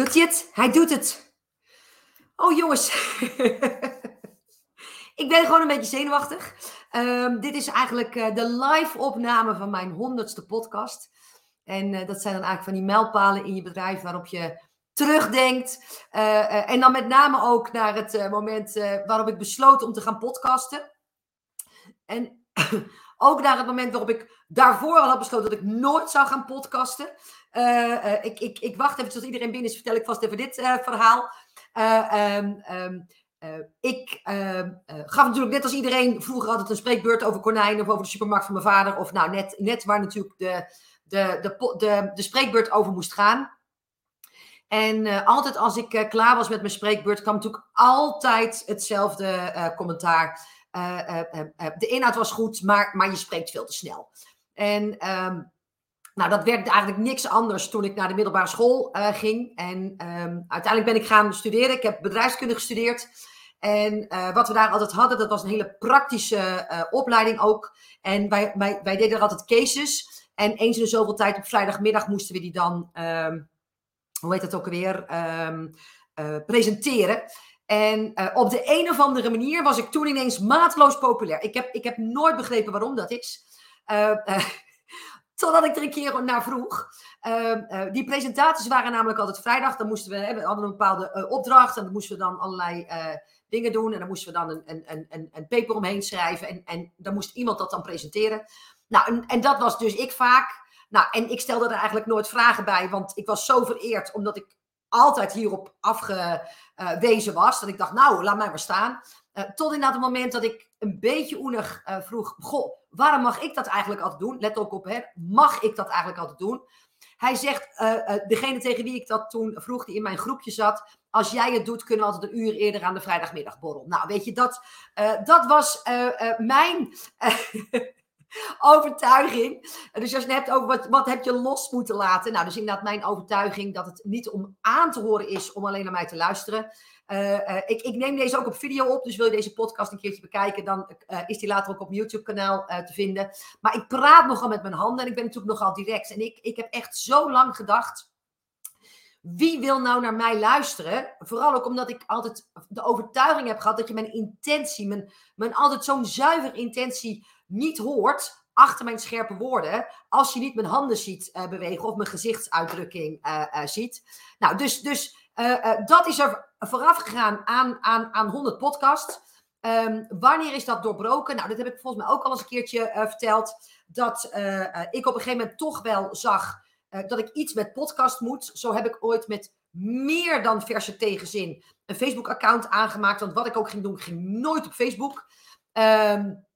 Doet hij het? Hij doet het. Oh jongens. ik ben gewoon een beetje zenuwachtig. Ehm, dit is eigenlijk uh, de live opname van mijn honderdste podcast. En uh, dat zijn dan eigenlijk van die mijlpalen in je bedrijf waarop je terugdenkt. Uh, en dan met name ook naar het moment waarop ik besloot om te gaan podcasten. En ook naar het moment waarop ik daarvoor al had besloten dat ik nooit zou gaan podcasten. Uh, uh, ik, ik, ik, wacht even tot iedereen binnen is, vertel ik vast even dit uh, verhaal. Um, um, ik ehm, gaf natuurlijk net als iedereen vroeger altijd een spreekbeurt over konijnen of over de supermarkt van mijn vader. Of nou, net, net waar natuurlijk de, de, de, de, de spreekbeurt over moest gaan. En altijd als ik klaar was met mijn spreekbeurt, kwam natuurlijk altijd hetzelfde commentaar. De inhoud was goed, maar, maar je spreekt veel te snel. En um, nou, dat werd eigenlijk niks anders toen ik naar de middelbare school ging. En um, uiteindelijk ben ik gaan studeren. Ik heb bedrijfskunde gestudeerd. En wat we daar altijd hadden, dat was een hele praktische opleiding ook. En wij, wij, wij deden er altijd cases. En eens in de zoveel tijd op vrijdagmiddag moesten we die dan, um, hoe heet dat ook alweer, um, presenteren. En op de een of andere manier was ik toen ineens maatloos populair. Ik heb, ik heb nooit begrepen waarom dat is. Totdat ik er een keer naar vroeg. Uh, uh, die presentaties waren namelijk altijd vrijdag. Dan moesten we, we hadden een bepaalde opdracht. En dan moesten we dan allerlei eh, dingen doen. En dan moesten we dan een, een, een, een paper omheen schrijven. En, en dan moest iemand dat dan presenteren. Nou, en, en dat was dus ik vaak. Nou, en ik stelde er eigenlijk nooit vragen bij. Want ik was zo vereerd, omdat ik altijd hierop afgewezen was. Dat ik dacht, nou, laat mij maar staan. Uh, tot inderdaad het moment dat ik een beetje oenig uh, vroeg: Goh, waarom mag ik dat eigenlijk altijd doen? Let ook op, hè, mag ik dat eigenlijk altijd doen? Hij zegt, uh, degene tegen wie ik dat toen vroeg, die in mijn groepje zat: Als jij het doet, kunnen we altijd een uur eerder aan de vrijdagmiddagborrel. Nou, weet je, dat, dat was mijn. overtuiging. Dus als je het hebt over wat, wat heb je los moeten laten. Nou, dus inderdaad mijn overtuiging dat het niet om aan te horen is om alleen naar mij te luisteren. Uh, uh, ik, ik, neem deze ook op video op, dus wil je deze podcast een keertje bekijken, dan uh, is die later ook op mijn YouTube-kanaal te vinden. Maar ik praat nogal met mijn handen en ik ben natuurlijk nogal direct. En ik, ik heb echt zo lang gedacht, wie wil nou naar mij luisteren? Vooral ook omdat ik altijd de overtuiging heb gehad dat je mijn intentie, mijn, mijn altijd zo'n zuiver intentie niet hoort achter mijn scherpe woorden als je niet mijn handen ziet bewegen of mijn gezichtsuitdrukking ziet. Nou, dus, dus dat is er vooraf gegaan aan, aan, aan 100 podcasts. Um, wanneer is dat doorbroken? Nou, dat heb ik volgens mij ook al eens een keertje verteld. Dat ik op een gegeven moment toch wel zag dat ik iets met podcast moet. Zo heb ik ooit met meer dan verse tegenzin een Facebook-account aangemaakt. Want wat ik ook ging doen, ging nooit op Facebook. Um,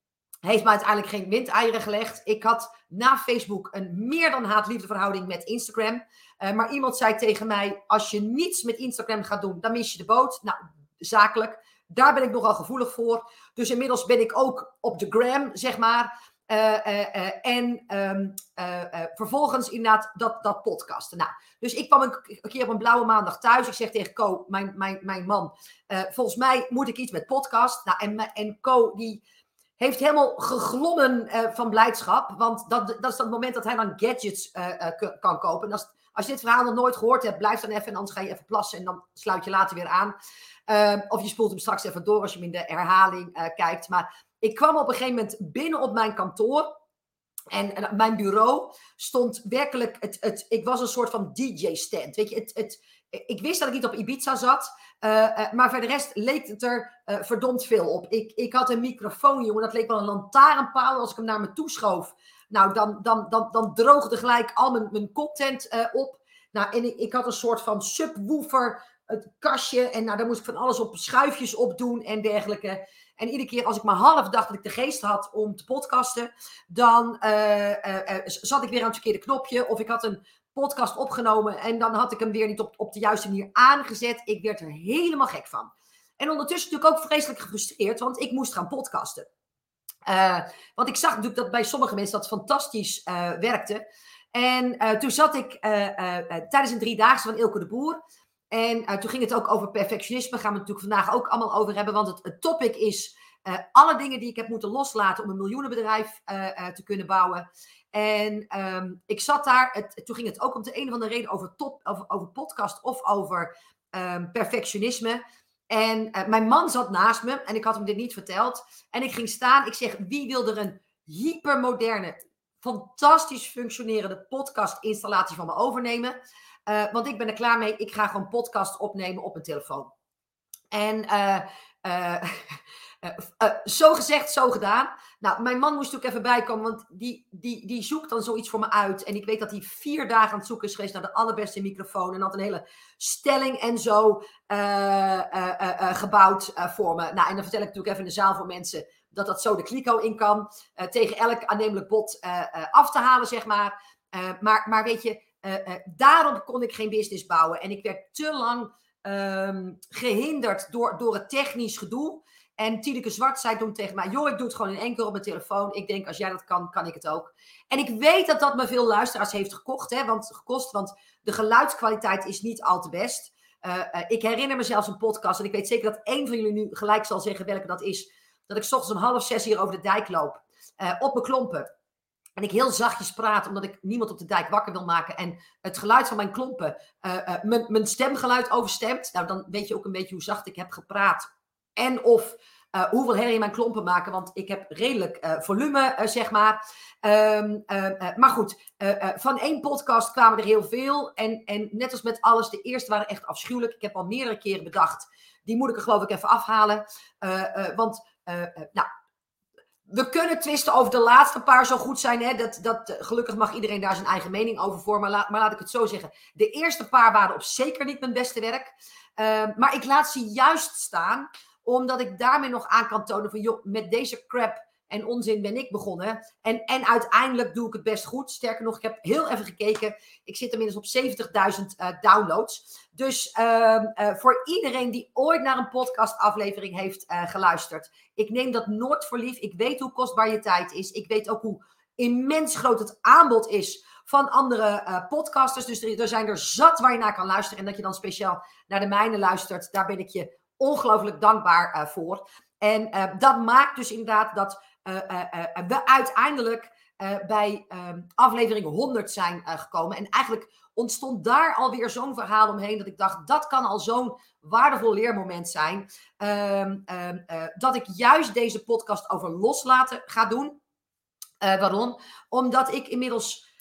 heeft me uiteindelijk geen windeieren gelegd. Ik had na Facebook een meer dan haat-liefde verhouding met Instagram. Uh, maar iemand zei tegen mij: Als je niets met Instagram gaat doen, dan mis je de boot. Nou, zakelijk. Daar ben ik nogal gevoelig voor. Dus inmiddels ben ik ook op de gram, zeg maar. Uh, uh, en um, vervolgens inderdaad dat, dat podcasten. Nou, dus ik kwam een, een, keer op een blauwe maandag thuis. Ik zeg tegen Co, mijn, mijn, mijn man, volgens mij moet ik iets met podcast. Nou, en, en Co, die heeft helemaal geglommen van blijdschap. Want dat, dat is het moment dat hij dan gadgets kan kopen. En als, als je dit verhaal nog nooit gehoord hebt, blijf dan even. En anders ga je even plassen en dan sluit je later weer aan. Uh, of je spoelt hem straks even door als je hem in de herhaling kijkt. Maar ik kwam op een gegeven moment binnen op mijn kantoor. En, en mijn bureau stond werkelijk. Het, het, ik was een soort van DJ-stand. Weet je, het, het, ik wist dat ik niet op Ibiza zat. Uh, maar voor de rest leek het er verdomd veel op. Ik, ik had een microfoon, jongen. Dat leek wel een lantaarnpaal als ik hem naar me toe schoof. Nou, dan, dan, dan, dan droogde gelijk al mijn, mijn content op. Nou, en ik, ik had een soort van subwoofer, het kastje. En nou, daar moest ik van alles op schuifjes op doen en dergelijke. En iedere keer als ik maar half dacht dat ik de geest had om te podcasten, dan zat ik weer aan het verkeerde knopje. Of ik had een podcast opgenomen en dan had ik hem weer niet op, op de juiste manier aangezet. Ik werd er helemaal gek van. En ondertussen natuurlijk ook vreselijk gefrustreerd, want ik moest gaan podcasten. Uh, want ik zag natuurlijk dat bij sommige mensen dat fantastisch uh, werkte. En uh, toen zat ik tijdens een driedaagse van Ilke de Boer. En toen ging het ook over perfectionisme. Gaan we het natuurlijk vandaag ook allemaal over hebben. Want het, het topic is alle dingen die ik heb moeten loslaten om een miljoenenbedrijf te kunnen bouwen. En ehm, ik zat daar, het, toen ging het ook om de een of andere reden over, top, over, podcast of over um, perfectionisme. En uh, mijn man zat naast me en ik had hem dit niet verteld. En ik ging staan, ik zeg, wie wil er een hypermoderne, fantastisch functionerende podcast-installatie van me overnemen? Uh, want ik ben er klaar mee, ik ga gewoon podcast opnemen op mijn telefoon. En uh, Uh, zo gezegd, zo gedaan. Nou, mijn man moest ook even bijkomen, want die, die, die zoekt dan zoiets voor me uit. En ik weet dat hij vier dagen aan het zoeken is geweest naar de allerbeste microfoon. En had een hele stelling en zo uh, gebouwd voor me. Nou, en dan vertel ik natuurlijk even in de zaal voor mensen dat dat zo de kliko in kan. tegen elk aannemelijk bod af te halen, zeg maar. maar, maar weet je, daarom kon ik geen business bouwen. En ik werd te lang um, gehinderd door, door het technisch gedoe. En Tineke Zwart zei toen tegen mij: Joh, ik doe het gewoon in één keer op mijn telefoon. Ik denk, als jij dat kan, kan ik het ook. En ik weet dat dat me veel luisteraars heeft gekocht, hè, want, gekost, want de geluidskwaliteit is niet al te best. Uh, uh, ik herinner me zelfs een podcast, en ik weet zeker dat één van jullie nu gelijk zal zeggen welke dat is. Dat ik ochtends om half zes hier over de dijk loop, uh, op mijn klompen. En ik heel zachtjes praat, omdat ik niemand op de dijk wakker wil maken. En het geluid van mijn klompen mijn stemgeluid overstemt. Nou, dan weet je ook een beetje hoe zacht ik heb gepraat en of uh, hoeveel herrie mijn klompen maken, want ik heb redelijk uh, volume, uh, zeg maar. Um, maar goed, van één podcast kwamen er heel veel. En, en net als met alles, de eerste waren echt afschuwelijk. Ik heb al meerdere keren bedacht, die moet ik er geloof ik even afhalen. want, nou, we kunnen twisten over de laatste paar zo goed zijn. Hè? Dat, dat, gelukkig mag iedereen daar zijn eigen mening over vormen. Maar, maar laat ik het zo zeggen. De eerste paar waren op zeker niet mijn beste werk. Uh, maar ik laat ze juist staan omdat ik daarmee nog aan kan tonen van, joh, met deze crap en onzin ben ik begonnen. En, en uiteindelijk doe ik het best goed. Sterker nog, ik heb heel even gekeken. Ik zit inmiddels op 70.000 uh, downloads. Dus uh, uh, voor iedereen die ooit naar een podcastaflevering heeft uh, geluisterd. Ik neem dat nooit voor lief. Ik weet hoe kostbaar je tijd is. Ik weet ook hoe immens groot het aanbod is van andere podcasters. Dus er, er, zijn er zat waar je naar kan luisteren. En dat je dan speciaal naar de mijne luistert. Daar ben ik je ongelooflijk dankbaar uh, voor. En uh, dat maakt dus inderdaad dat uh, we uiteindelijk bij ehm, aflevering 100 zijn gekomen. En eigenlijk ontstond daar alweer zo'n verhaal omheen dat ik dacht, dat kan al zo'n waardevol leermoment zijn. Ehm, ehm, dat ik juist deze podcast over loslaten ga doen. waarom? Omdat ik inmiddels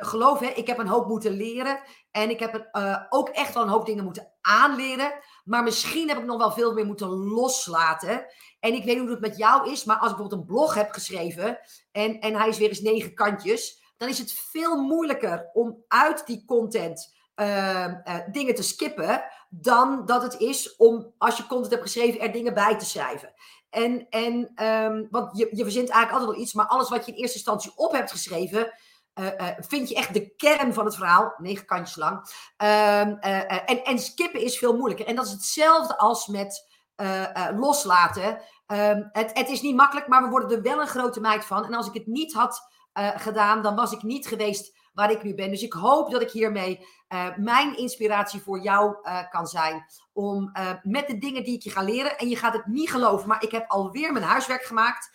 geloof, hè, ik heb een hoop moeten leren. En ik heb ook echt wel een hoop dingen moeten aanleren. Maar misschien heb ik nog wel veel meer moeten loslaten. En ik weet niet hoe het met jou is. Maar als ik bijvoorbeeld een blog heb geschreven. En, en hij is weer eens negen kantjes. Dan is het veel moeilijker om uit die content uh, dingen te skippen. Dan dat het is om, als je content hebt geschreven, er dingen bij te schrijven. En, en um, want je, je verzint eigenlijk altijd wel iets. Maar alles wat je in eerste instantie op hebt geschreven uh, vind je echt de kern van het verhaal, negen kantjes lang. Uh, en, en skippen is veel moeilijker. En dat is hetzelfde als met loslaten. Ehm, het, het, is niet makkelijk, maar we worden er wel een grote meid van. En als ik het niet had gedaan, dan was ik niet geweest waar ik nu ben. Dus ik hoop dat ik hiermee mijn inspiratie voor jou kan zijn. Om met de dingen die ik je ga leren, en je gaat het niet geloven, maar ik heb alweer mijn huiswerk gemaakt.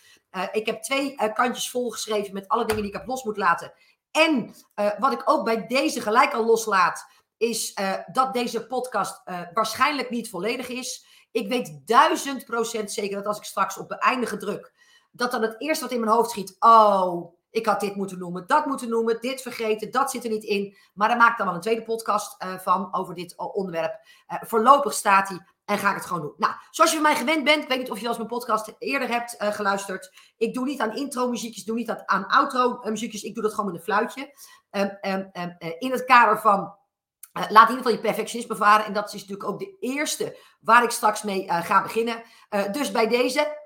ik heb twee kantjes volgeschreven met alle dingen die ik heb los moeten laten. En uh, wat ik ook bij deze gelijk al loslaat, is uh, dat deze podcast uh, waarschijnlijk niet volledig is. Ik weet duizend procent zeker dat als ik straks op beëindigen druk, dat dan het eerste wat in mijn hoofd schiet, oh, ik had dit moeten noemen, dat moeten noemen, dit vergeten, dat zit er niet in. Maar daar maak ik dan wel een tweede podcast van over dit onderwerp. voorlopig staat hij en ga ik het gewoon doen. Nou, zoals je van mij gewend bent, ik weet niet of je als mijn podcast eerder hebt uh, geluisterd. Ik doe niet aan intro muziekjes, doe niet aan, aan outro uh, muziekjes. Ik doe dat gewoon met een fluitje. Um, um, um, in het kader van, uh, laat in ieder geval je perfectionisme varen. En dat is natuurlijk ook de eerste waar ik straks mee ga beginnen. dus bij deze,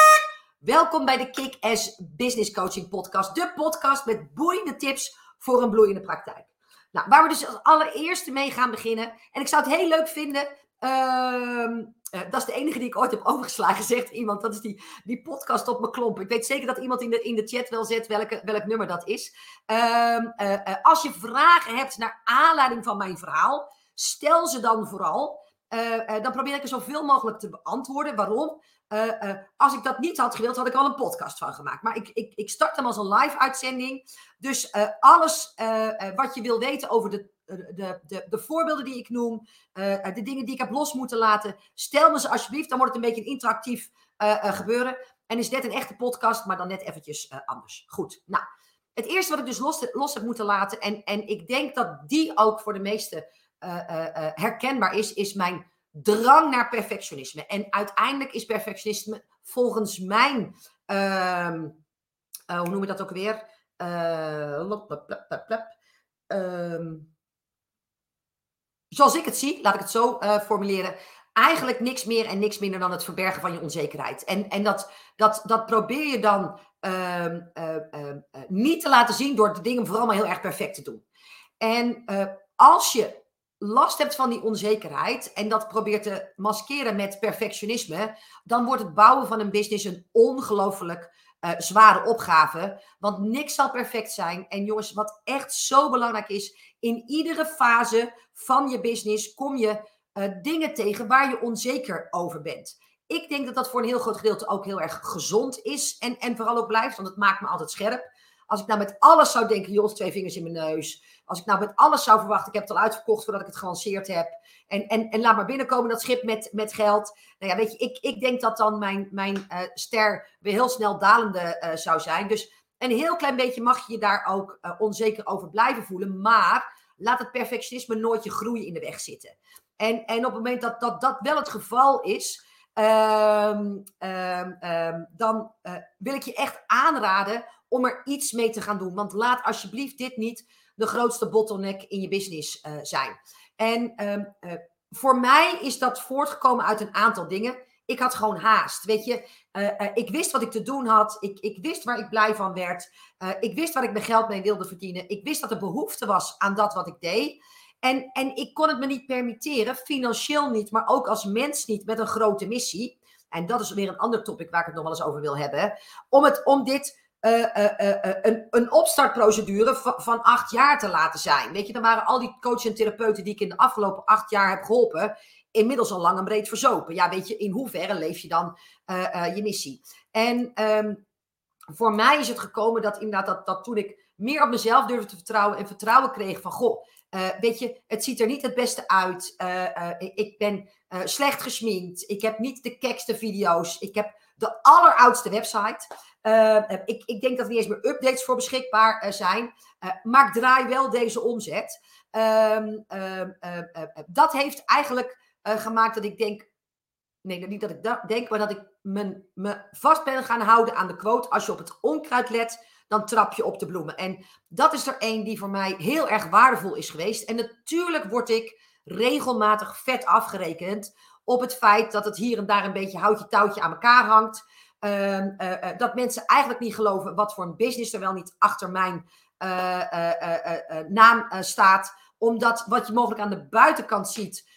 welkom bij de Kick-Ass Business Coaching Podcast. De podcast met boeiende tips voor een bloeiende praktijk. Nou, waar we dus als allereerste mee gaan beginnen. En ik zou het heel leuk vinden Ehm, eh, dat is de enige die ik ooit heb overgeslagen, zegt iemand. Dat is die, die podcast op mijn klomp. Ik weet zeker dat iemand in de, in de chat wel zet welke, welk nummer dat is. Ehm, eh, eh, als je vragen hebt naar aanleiding van mijn verhaal, stel ze dan vooral. dan probeer ik er zoveel mogelijk te beantwoorden. Waarom? als ik dat niet had gewild, had ik al een podcast van gemaakt. Maar ik, ik, ik start hem als een live uitzending. Dus alles wat je wil weten over de de, de, de voorbeelden die ik noem, de dingen die ik heb los moeten laten, stel me ze alsjeblieft. Dan wordt het een beetje een interactief gebeuren. En is net een echte podcast, maar dan net eventjes anders. Goed, nou, het eerste wat ik dus los, los heb moeten laten, en, en ik denk dat die ook voor de meesten herkenbaar is, is mijn drang naar perfectionisme. En uiteindelijk is perfectionisme volgens mijn, uh, hoe noem je dat ook weer? Uh, zoals ik het zie, laat ik het zo uh, formuleren. Eigenlijk niks meer en niks minder dan het verbergen van je onzekerheid. En, en dat, dat, dat probeer je dan uh, uh, niet te laten zien door de dingen vooral maar heel erg perfect te doen. En als je last hebt van die onzekerheid en dat probeert te maskeren met perfectionisme, dan wordt het bouwen van een business een ongelooflijk uh, zware opgave. Want niks zal perfect zijn. En jongens, wat echt zo belangrijk is, in iedere fase van je business kom je uh, dingen tegen waar je onzeker over bent. Ik denk dat dat voor een heel groot gedeelte ook heel erg gezond is en, en vooral ook blijft, want het maakt me altijd scherp. Als ik nou met alles zou denken, Jos, twee vingers in mijn neus. Als ik nou met alles zou verwachten, ik heb het al uitverkocht voordat ik het gelanceerd heb. En, en, en laat maar binnenkomen dat schip met, met geld. Nou ja, weet je, ik, ik denk dat dan mijn, mijn uh, ster weer heel snel dalende uh, zou zijn. Dus een heel klein beetje mag je je daar ook uh, onzeker over blijven voelen. Maar laat het perfectionisme nooit je groei in de weg zitten. En, en op het moment dat dat, dat wel het geval is, um, um, um, dan wil ik je echt aanraden om er iets mee te gaan doen. Want laat alsjeblieft dit niet de grootste bottleneck in je business uh, zijn. En uh, voor mij is dat voortgekomen uit een aantal dingen. Ik had gewoon haast. Weet je, uh, ik wist wat ik te doen had. Ik, ik wist waar ik blij van werd. ik wist waar ik mijn geld mee wilde verdienen. Ik wist dat er behoefte was aan dat wat ik deed. En, en ik kon het me niet permitteren, financieel niet, maar ook als mens niet, met een grote missie. En dat is weer een ander topic waar ik het nog wel eens over wil hebben. Om, het, om dit een, een opstartprocedure van, van, acht jaar te laten zijn. Weet je, dan waren al die coaches en therapeuten die ik in de afgelopen acht jaar heb geholpen, inmiddels al lang en breed verzopen. Ja, weet je, in hoeverre leef je dan je missie? En um, voor mij is het gekomen dat inderdaad dat, dat toen ik meer op mezelf durfde te vertrouwen en vertrouwen kreeg van, goh, weet je, het ziet er niet het beste uit. Ik ben slecht gesminkt. Ik heb niet de kekste video's. Ik heb de alleroudste website. Ik, ik, denk dat er niet eens meer updates voor beschikbaar zijn. maar draai wel deze omzet. Ehm, ehm, dat heeft eigenlijk gemaakt dat ik denk. Nee, niet dat ik dat denk, maar dat ik me, me vast ben gaan houden aan de quote. Als je op het onkruid let, dan trap je op de bloemen. En dat is er één die voor mij heel erg waardevol is geweest. En natuurlijk word ik regelmatig vet afgerekend op het feit dat het hier en daar een beetje houtje touwtje aan elkaar hangt. Uh, uh, dat mensen eigenlijk niet geloven wat voor een business er wel niet achter mijn uh, naam staat. Omdat wat je mogelijk aan de buitenkant ziet,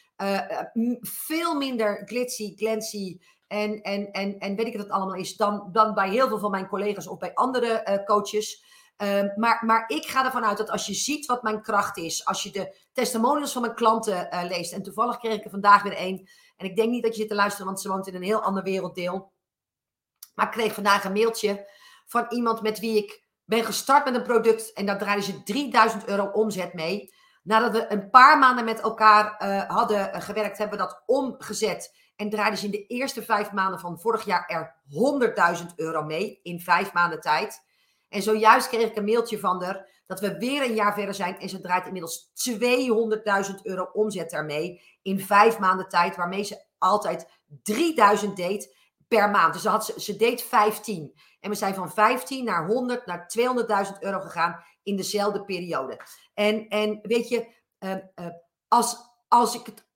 veel minder glitzy, glancy en, en, en, en weet ik het allemaal is, dan, dan bij heel veel van mijn collega's of bij andere coaches. Uh, maar, maar ik ga ervan uit dat als je ziet wat mijn kracht is, als je de testimonials van mijn klanten leest, en toevallig kreeg ik er vandaag weer één, en ik denk niet dat je zit te luisteren, want ze woont in een heel ander werelddeel. Maar ik kreeg vandaag een mailtje van iemand met wie ik ben gestart met een product en daar draaiden ze 3000 euro omzet mee. Nadat we een paar maanden met elkaar uh, hadden gewerkt, hebben we dat omgezet en draaiden ze in de eerste vijf maanden van vorig jaar er 100.000 euro mee in vijf maanden tijd. En zojuist kreeg ik een mailtje van haar dat we weer een jaar verder zijn en ze draait inmiddels 200.000 euro omzet daarmee in vijf maanden tijd, waarmee ze altijd 3000 deed per maand. Dus had, ze, ze deed 15. En we zijn van 15 naar 100 naar 200.000 euro gegaan in dezelfde periode. En, en weet je, uh, uh, als, als ik het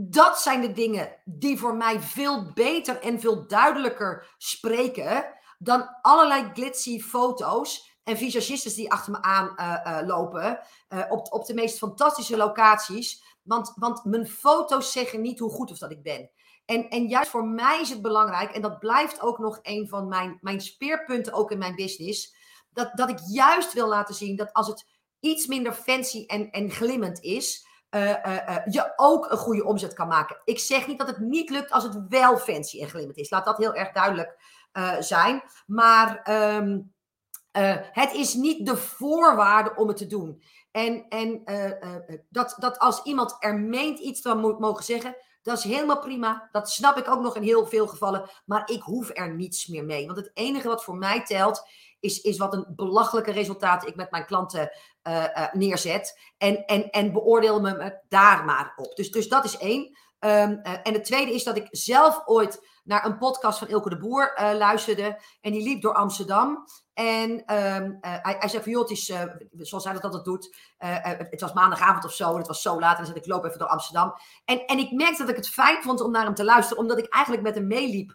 dat zijn de dingen die voor mij veel beter en veel duidelijker spreken dan allerlei glitzy foto's en visagistes die achter me aan uh, lopen op, op de meest fantastische locaties. Want, want mijn foto's zeggen niet hoe goed of dat ik ben. En, en juist voor mij is het belangrijk, en dat blijft ook nog een van mijn, mijn speerpunten ook in mijn business, dat, dat ik juist wil laten zien dat als het iets minder fancy en, en glimmend is, je ook een goede omzet kan maken. Ik zeg niet dat het niet lukt als het wel fancy en glimmend is. Laat dat heel erg duidelijk zijn. Maar ehm, het is niet de voorwaarde om het te doen. En, en dat, dat als iemand er meent iets moet mogen zeggen, dat is helemaal prima. Dat snap ik ook nog in heel veel gevallen. Maar ik hoef er niets meer mee. Want het enige wat voor mij telt, is, is wat een belachelijke resultaat ik met mijn klanten uh, uh, neerzet. En, en, en beoordeel me daar maar op. Dus, dus dat is één. Um, uh, en het tweede is dat ik zelf ooit naar een podcast van Ilke de Boer luisterde. En die liep door Amsterdam. En um, uh, hij, hij zei van, joh, het is, uh, zoals hij dat altijd doet, het was maandagavond of zo, en het was zo laat, en dan zei ik, loop even door Amsterdam. En, en ik merkte dat ik het fijn vond om naar hem te luisteren, omdat ik eigenlijk met hem meeliep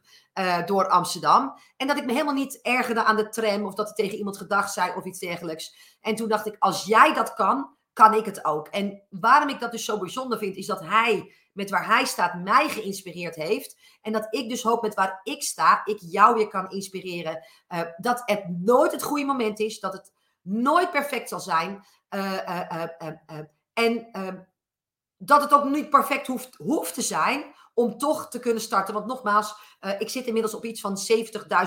door Amsterdam. En dat ik me helemaal niet ergerde aan de tram, of dat ik tegen iemand gedag zei, of iets dergelijks. En toen dacht ik, als jij dat kan, kan ik het ook. En waarom ik dat dus zo bijzonder vind, is dat hij met waar hij staat mij geïnspireerd heeft. En dat ik dus hoop met waar ik sta, ik jou weer kan inspireren. Uh, dat het nooit het goede moment is, dat het nooit perfect zal zijn. Uh, uh, en ehm, dat het ook niet perfect hoeft, hoeft te zijn om toch te kunnen starten. Want nogmaals, ik zit inmiddels op iets van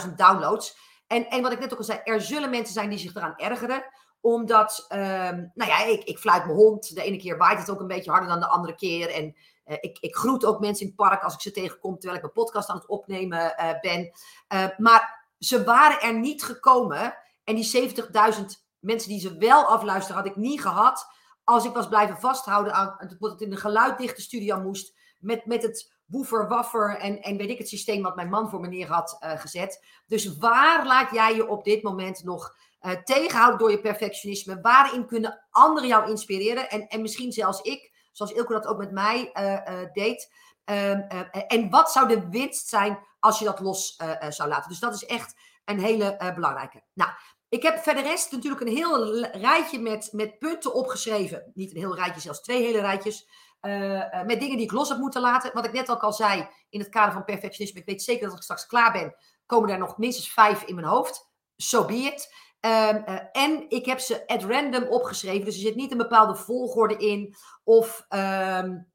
70.000 downloads. En, en wat ik net ook al zei, er zullen mensen zijn die zich eraan ergeren omdat, um, nou ja, ik, ik fluit mijn hond. De ene keer waait het ook een beetje harder dan de andere keer. En uh, ik, ik groet ook mensen in het park als ik ze tegenkom terwijl ik mijn podcast aan het opnemen uh, ben. Uh, maar ze waren er niet gekomen. En die 70.000 mensen die ze wel afluisteren, had ik niet gehad. Als ik was blijven vasthouden aan dat het in een geluiddichte studio moest. Met, met het woefer, waffer en, en weet ik het systeem wat mijn man voor me neer had gezet. Dus waar laat jij je op dit moment nog tegenhouden door je perfectionisme. Waarin kunnen anderen jou inspireren? En, en misschien zelfs ik, zoals Ilko dat ook met mij uh, uh, deed. Ehm, en wat zou de winst zijn als je dat los zou laten? Dus dat is echt een hele belangrijke. Nou, ik heb verder rest natuurlijk een heel rijtje met, met punten opgeschreven. Niet een heel rijtje, zelfs twee hele rijtjes. met dingen die ik los heb moeten laten. Wat ik net ook al zei in het kader van perfectionisme. Ik weet zeker dat als ik straks klaar ben, komen er nog minstens vijf in mijn hoofd. So be it. Um, uh, en ik heb ze at random opgeschreven. Dus er zit niet een bepaalde volgorde in. Of um,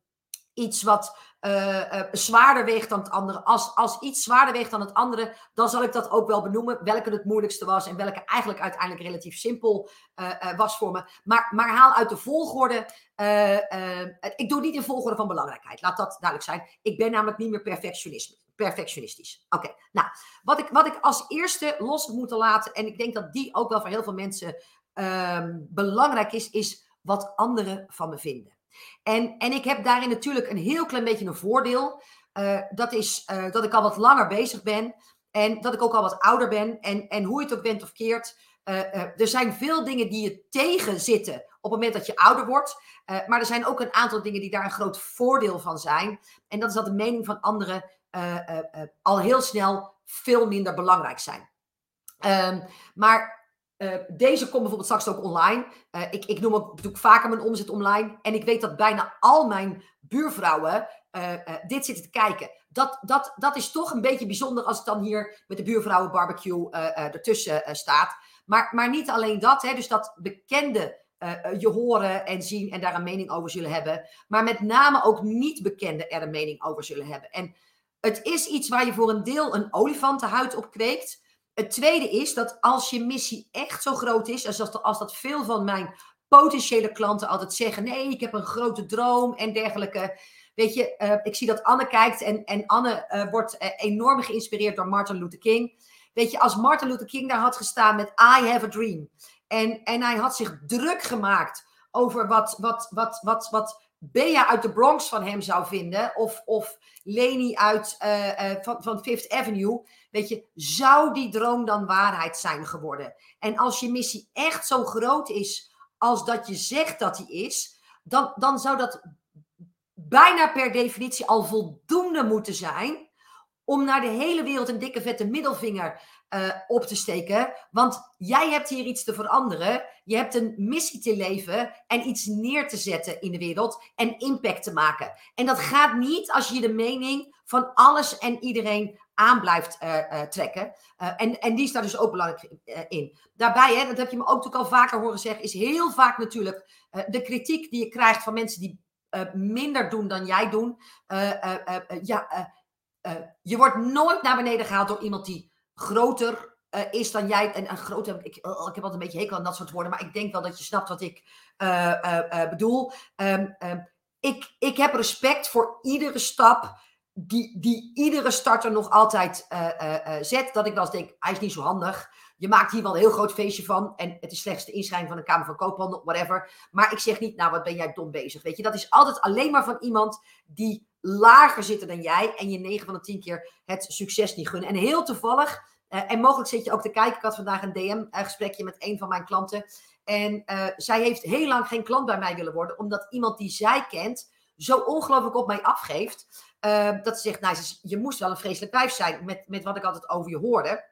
iets wat uh, uh, zwaarder weegt dan het andere. Als, als iets zwaarder weegt dan het andere, dan zal ik dat ook wel benoemen. Welke het moeilijkste was en welke eigenlijk uiteindelijk relatief simpel was voor me. Maar, maar haal uit de volgorde. ik doe niet in volgorde van belangrijkheid. Laat dat duidelijk zijn. Ik ben namelijk niet meer perfectionistisch. Oké, nou, wat ik, wat ik als eerste los moet laten, en ik denk dat die ook wel voor heel veel mensen um, belangrijk is, is wat anderen van me vinden. En, en ik heb daarin natuurlijk een heel klein beetje een voordeel. Uh, dat is uh, dat ik al wat langer bezig ben en dat ik ook al wat ouder ben. En, en hoe je het ook bent of keert, uh, er zijn veel dingen die je tegenzitten op het moment dat je ouder wordt. maar er zijn ook een aantal dingen die daar een groot voordeel van zijn. En dat is dat de mening van anderen al heel snel veel minder belangrijk zijn. Um, maar deze komt bijvoorbeeld straks ook online. ik, ik noem ook doe ik vaker mijn omzet online. En ik weet dat bijna al mijn buurvrouwen dit zitten te kijken. Dat, dat, dat is toch een beetje bijzonder als het dan hier met de buurvrouwen barbecue ertussen staat. Maar, maar niet alleen dat, hè, dus dat bekende je horen en zien en daar een mening over zullen hebben. Maar met name ook niet bekende er een mening over zullen hebben. En het is iets waar je voor een deel een olifantenhuid op kweekt. Het tweede is dat als je missie echt zo groot is, als dat, als dat veel van mijn potentiële klanten altijd zeggen: nee, ik heb een grote droom en dergelijke. Weet je, uh, ik zie dat Anne kijkt en, en Anne uh, wordt uh, enorm geïnspireerd door Martin Luther King. Weet je, als Martin Luther King daar had gestaan met I have a dream. En, en hij had zich druk gemaakt over wat, wat, wat, wat, wat Bea uit de Bronx van hem zou vinden. Of, of Leni uit, uh, uh, van, van Fifth Avenue. Weet je, zou die droom dan waarheid zijn geworden? En als je missie echt zo groot is als dat je zegt dat die is, dan, dan zou dat bijna per definitie al voldoende moeten zijn om naar de hele wereld een dikke vette middelvinger uh, op te steken. Want jij hebt hier iets te veranderen. Je hebt een missie te leven en iets neer te zetten in de wereld en impact te maken. En dat gaat niet als je de mening van alles en iedereen aan blijft uh, uh, trekken. en, en die staat dus ook belangrijk in. Daarbij, hè, dat heb je me ook al vaker horen zeggen, is heel vaak natuurlijk de kritiek die je krijgt van mensen die minder doen dan jij doet. ja, je wordt nooit naar beneden gehaald door iemand die groter is dan jij. En, en groter, ik, ik heb altijd een beetje hekel aan dat soort woorden, maar ik denk wel dat je snapt wat ik bedoel. Ehm, ehm, ik, ik heb respect voor iedere stap die, die iedere starter nog altijd zet. Dat ik wel eens denk, hij is niet zo handig. Je maakt hier wel een heel groot feestje van. En het is slechts de inschrijving van de Kamer van Koophandel, whatever. Maar ik zeg niet, nou wat ben jij dom bezig. Weet je, dat is altijd alleen maar van iemand die lager zit dan jij. En je 9 van de 10 keer het succes niet gunnen. En heel toevallig, uh, en mogelijk zit je ook te kijken. Ik had vandaag een DM-gesprekje met een van mijn klanten. En uh, zij heeft heel lang geen klant bij mij willen worden. Omdat iemand die zij kent zo ongelooflijk op mij afgeeft. Dat ze zegt, nou, je moest wel een vreselijk wijf zijn met, met wat ik altijd over je hoorde.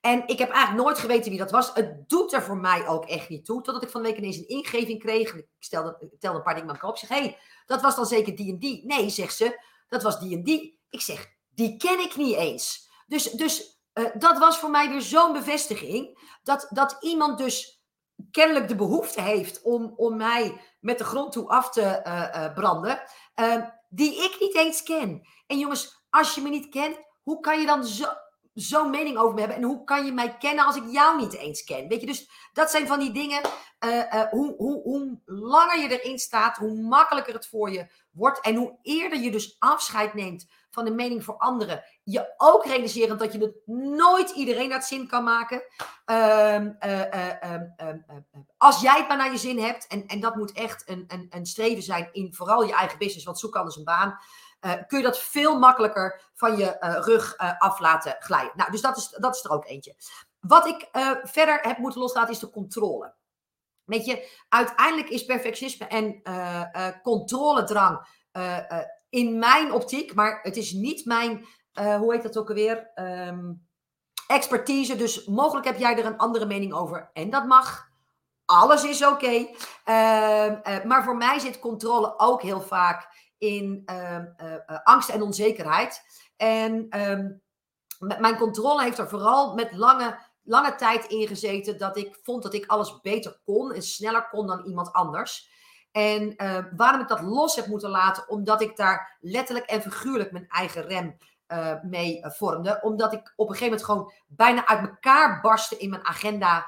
En ik heb eigenlijk nooit geweten wie dat was. Het doet er voor mij ook echt niet toe. Totdat ik van de week ineens een ingeving kreeg. Ik stelde, ik een paar dingen maar op. Ik zeg, hé, hey, dat was dan zeker die en die. Nee, zegt ze, dat was die en die. Ik zeg, die ken ik niet eens. Dus, dus uh, dat was voor mij weer zo'n bevestiging. Dat, dat iemand dus kennelijk de behoefte heeft om, om mij met de grond toe af te uh, uh, branden. die ik niet eens ken. En jongens, als je me niet kent, hoe kan je dan zo zo'n mening over me hebben? En hoe kan je mij kennen als ik jou niet eens ken? Weet je, dus dat zijn van die dingen. Uh, uh, hoe, hoe, hoe langer je erin staat, hoe makkelijker het voor je wordt. En hoe eerder je dus afscheid neemt van de mening voor anderen. Je ook realiserend dat je het nooit iedereen uit zin kan maken. Uh, als jij het maar naar je zin hebt. En, en dat moet echt een, een, een streven zijn in vooral je eigen business. Want zoek anders een baan. Uh, kun je dat veel makkelijker van je uh, rug uh, af laten glijden. Nou, dus dat is, dat is er ook eentje. Wat ik verder heb moeten loslaten is de controle. Weet je, uiteindelijk is perfectionisme en controledrang in mijn optiek, maar het is niet mijn, hoe heet dat ook alweer, um, expertise. Dus mogelijk heb jij er een andere mening over en dat mag. Alles is oké. Ehm, maar voor mij zit controle ook heel vaak in uh, uh, angst en onzekerheid. En ehm, mijn controle heeft er vooral met lange, lange tijd in gezeten dat ik vond dat ik alles beter kon en sneller kon dan iemand anders. En uh, waarom ik dat los heb moeten laten, omdat ik daar letterlijk en figuurlijk mijn eigen rem uh, mee vormde. Omdat ik op een gegeven moment gewoon bijna uit elkaar barstte in mijn agenda.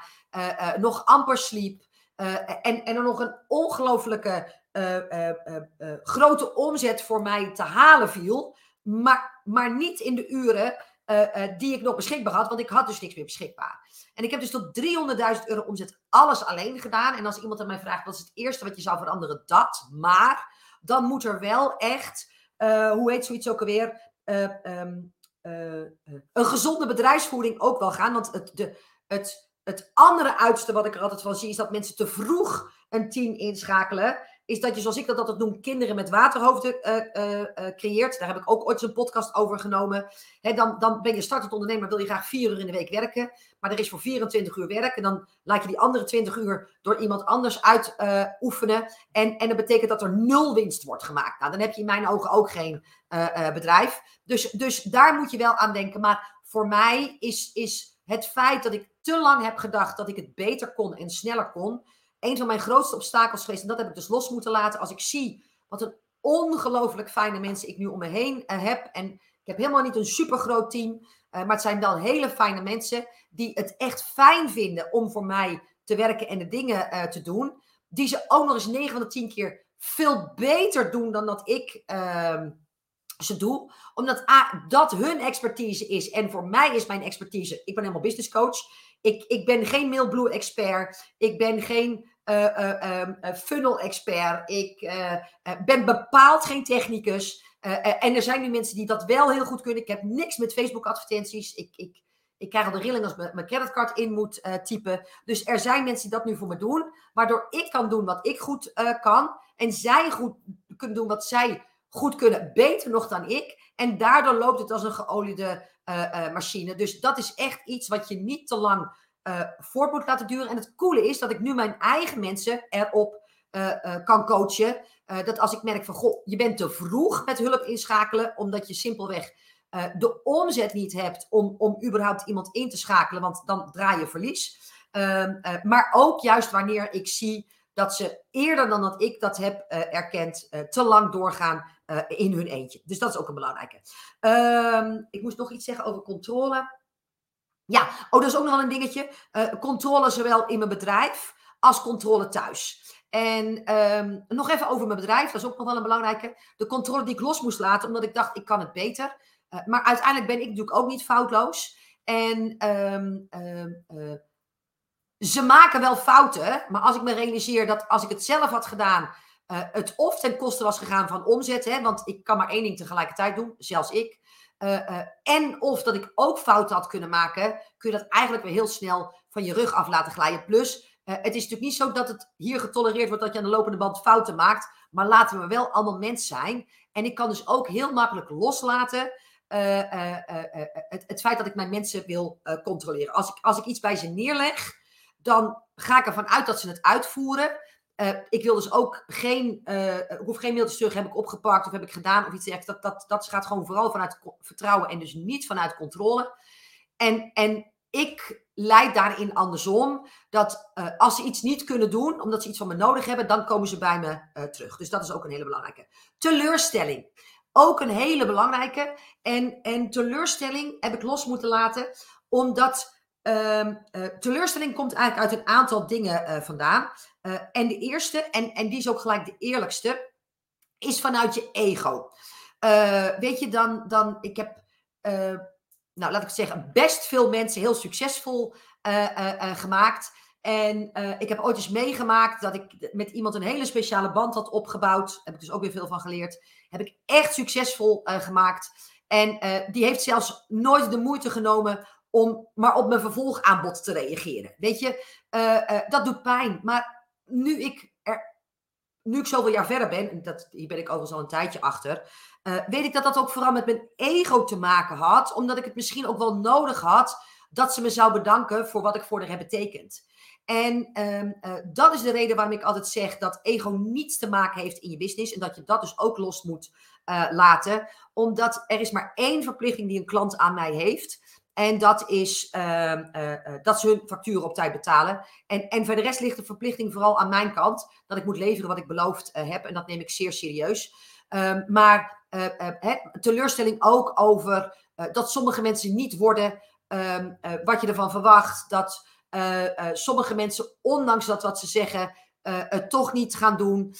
nog amper sliep. en, en er nog een ongelofelijke grote omzet voor mij te halen viel. Maar, maar niet in de uren die ik nog beschikbaar had, want ik had dus niks meer beschikbaar. En ik heb dus tot 300.000 euro omzet alles alleen gedaan. En als iemand aan mij vraagt, wat is het eerste wat je zou veranderen? Dat. Maar dan moet er wel echt, hoe heet zoiets ook alweer, um, een gezonde bedrijfsvoering ook wel gaan. Want het, de, het, het andere uiterste wat ik er altijd van zie, is dat mensen te vroeg een team inschakelen is dat je, zoals ik dat altijd noem, kinderen met waterhoofden uh, uh, uh, creëert. Daar heb ik ook ooit een podcast over genomen. dan, dan ben je startend ondernemer, wil je graag vier uur in de week werken. Maar er is voor 24 uur werk. En dan laat je die andere 20 uur door iemand anders uitoefenen. en, en dat betekent dat er nul winst wordt gemaakt. Nou, dan heb je in mijn ogen ook geen bedrijf. Dus, dus daar moet je wel aan denken. Maar voor mij is, is het feit dat ik te lang heb gedacht dat ik het beter kon en sneller kon een van mijn grootste obstakels geweest. En dat heb ik dus los moeten laten. Als ik zie wat een ongelooflijk fijne mensen ik nu om me heen uh, heb. En ik heb helemaal niet een super groot team. Uh, maar het zijn wel hele fijne mensen die het echt fijn vinden om voor mij te werken en de dingen uh, te doen. Die ze ook nog eens 9 van de 10 keer veel beter doen dan dat ik ehm, ze doe. Omdat A, dat hun expertise is. En voor mij is mijn expertise. Ik ben helemaal business coach. Ik, ik ben geen Mailblue expert. Ik ben geen uh, funnel expert. Ik ben bepaald geen technicus. en er zijn nu mensen die dat wel heel goed kunnen. Ik heb niks met Facebook advertenties. Ik, ik, ik krijg al de rilling als mijn creditcard in moet typen. Dus er zijn mensen die dat nu voor me doen. Waardoor ik kan doen wat ik goed kan. En zij goed kunnen doen wat zij goed kunnen. Beter nog dan ik. En daardoor loopt het als een geoliede machine. Dus dat is echt iets wat je niet te lang uh, voort moet laten duren. En het coole is dat ik nu mijn eigen mensen erop uh, uh, kan coachen. dat als ik merk van, goh, je bent te vroeg met hulp inschakelen, omdat je simpelweg de omzet niet hebt om, om überhaupt iemand in te schakelen, want dan draai je verlies. Ehm, maar ook juist wanneer ik zie dat ze eerder dan dat ik dat heb erkend, te lang doorgaan in hun eentje. Dus dat is ook een belangrijke. Ehm, ik moest nog iets zeggen over controle. Ja, oh, dat is ook nog wel een dingetje. controle zowel in mijn bedrijf als controle thuis. En ehm, nog even over mijn bedrijf, dat is ook nog wel een belangrijke. De controle die ik los moest laten, omdat ik dacht, ik kan het beter. Uh, maar uiteindelijk ben ik natuurlijk ook niet foutloos. En ehm, ehm, eh, ze maken wel fouten, maar als ik me realiseer dat als ik het zelf had gedaan, het of ten koste was gegaan van omzet, hè, want ik kan maar één ding tegelijkertijd doen, zelfs ik. En of dat ik ook fouten had kunnen maken, kun je dat eigenlijk weer heel snel van je rug af laten glijden. Plus, uh, het is natuurlijk niet zo dat het hier getolereerd wordt dat je aan de lopende band fouten maakt. Maar laten we wel allemaal mens zijn. En ik kan dus ook heel makkelijk loslaten. Het, het, feit dat ik mijn mensen wil controleren. Als ik, als ik iets bij ze neerleg, dan ga ik ervan uit dat ze het uitvoeren. Ik wil dus ook geen, ik hoef geen mailtjes terug, heb ik opgepakt of heb ik gedaan of iets dergelijks. Dat, dat, dat gaat gewoon vooral vanuit vertrouwen en dus niet vanuit controle. En, en ik leid daarin andersom. Dat uh, als ze iets niet kunnen doen, omdat ze iets van me nodig hebben, dan komen ze bij me uh, terug. Dus dat is ook een hele belangrijke. Teleurstelling. Ook een hele belangrijke. En, en teleurstelling heb ik los moeten laten, omdat uh, teleurstelling komt eigenlijk uit een aantal dingen vandaan. en de eerste, en, en die is ook gelijk de eerlijkste, is vanuit je ego. weet je, dan, dan ik heb nou laat ik het zeggen, best veel mensen heel succesvol gemaakt. En ik heb ooit eens meegemaakt dat ik met iemand een hele speciale band had opgebouwd. Daar heb ik dus ook weer veel van geleerd. Heb ik echt succesvol gemaakt. En die heeft zelfs nooit de moeite genomen om maar op mijn vervolgaanbod te reageren. Weet je, dat doet pijn. Maar nu ik er nu ik zoveel jaar verder ben, en dat, hier ben ik overigens al een tijdje achter, uh, weet ik dat dat ook vooral met mijn ego te maken had. Omdat ik het misschien ook wel nodig had dat ze me zou bedanken voor wat ik voor haar heb betekend. En uh, dat is de reden waarom ik altijd zeg dat ego niets te maken heeft in je business. En dat je dat dus ook los moet laten. Omdat er is maar één verplichting die een klant aan mij heeft. En dat is uh, uh, dat ze hun facturen op tijd betalen. En, en voor de rest ligt de verplichting vooral aan mijn kant. Dat ik moet leveren wat ik beloofd uh, heb. En dat neem ik zeer serieus. Um, maar teleurstelling ook over dat sommige mensen niet worden um, wat je ervan verwacht. Dat sommige mensen, ondanks dat wat ze zeggen, het toch niet gaan doen.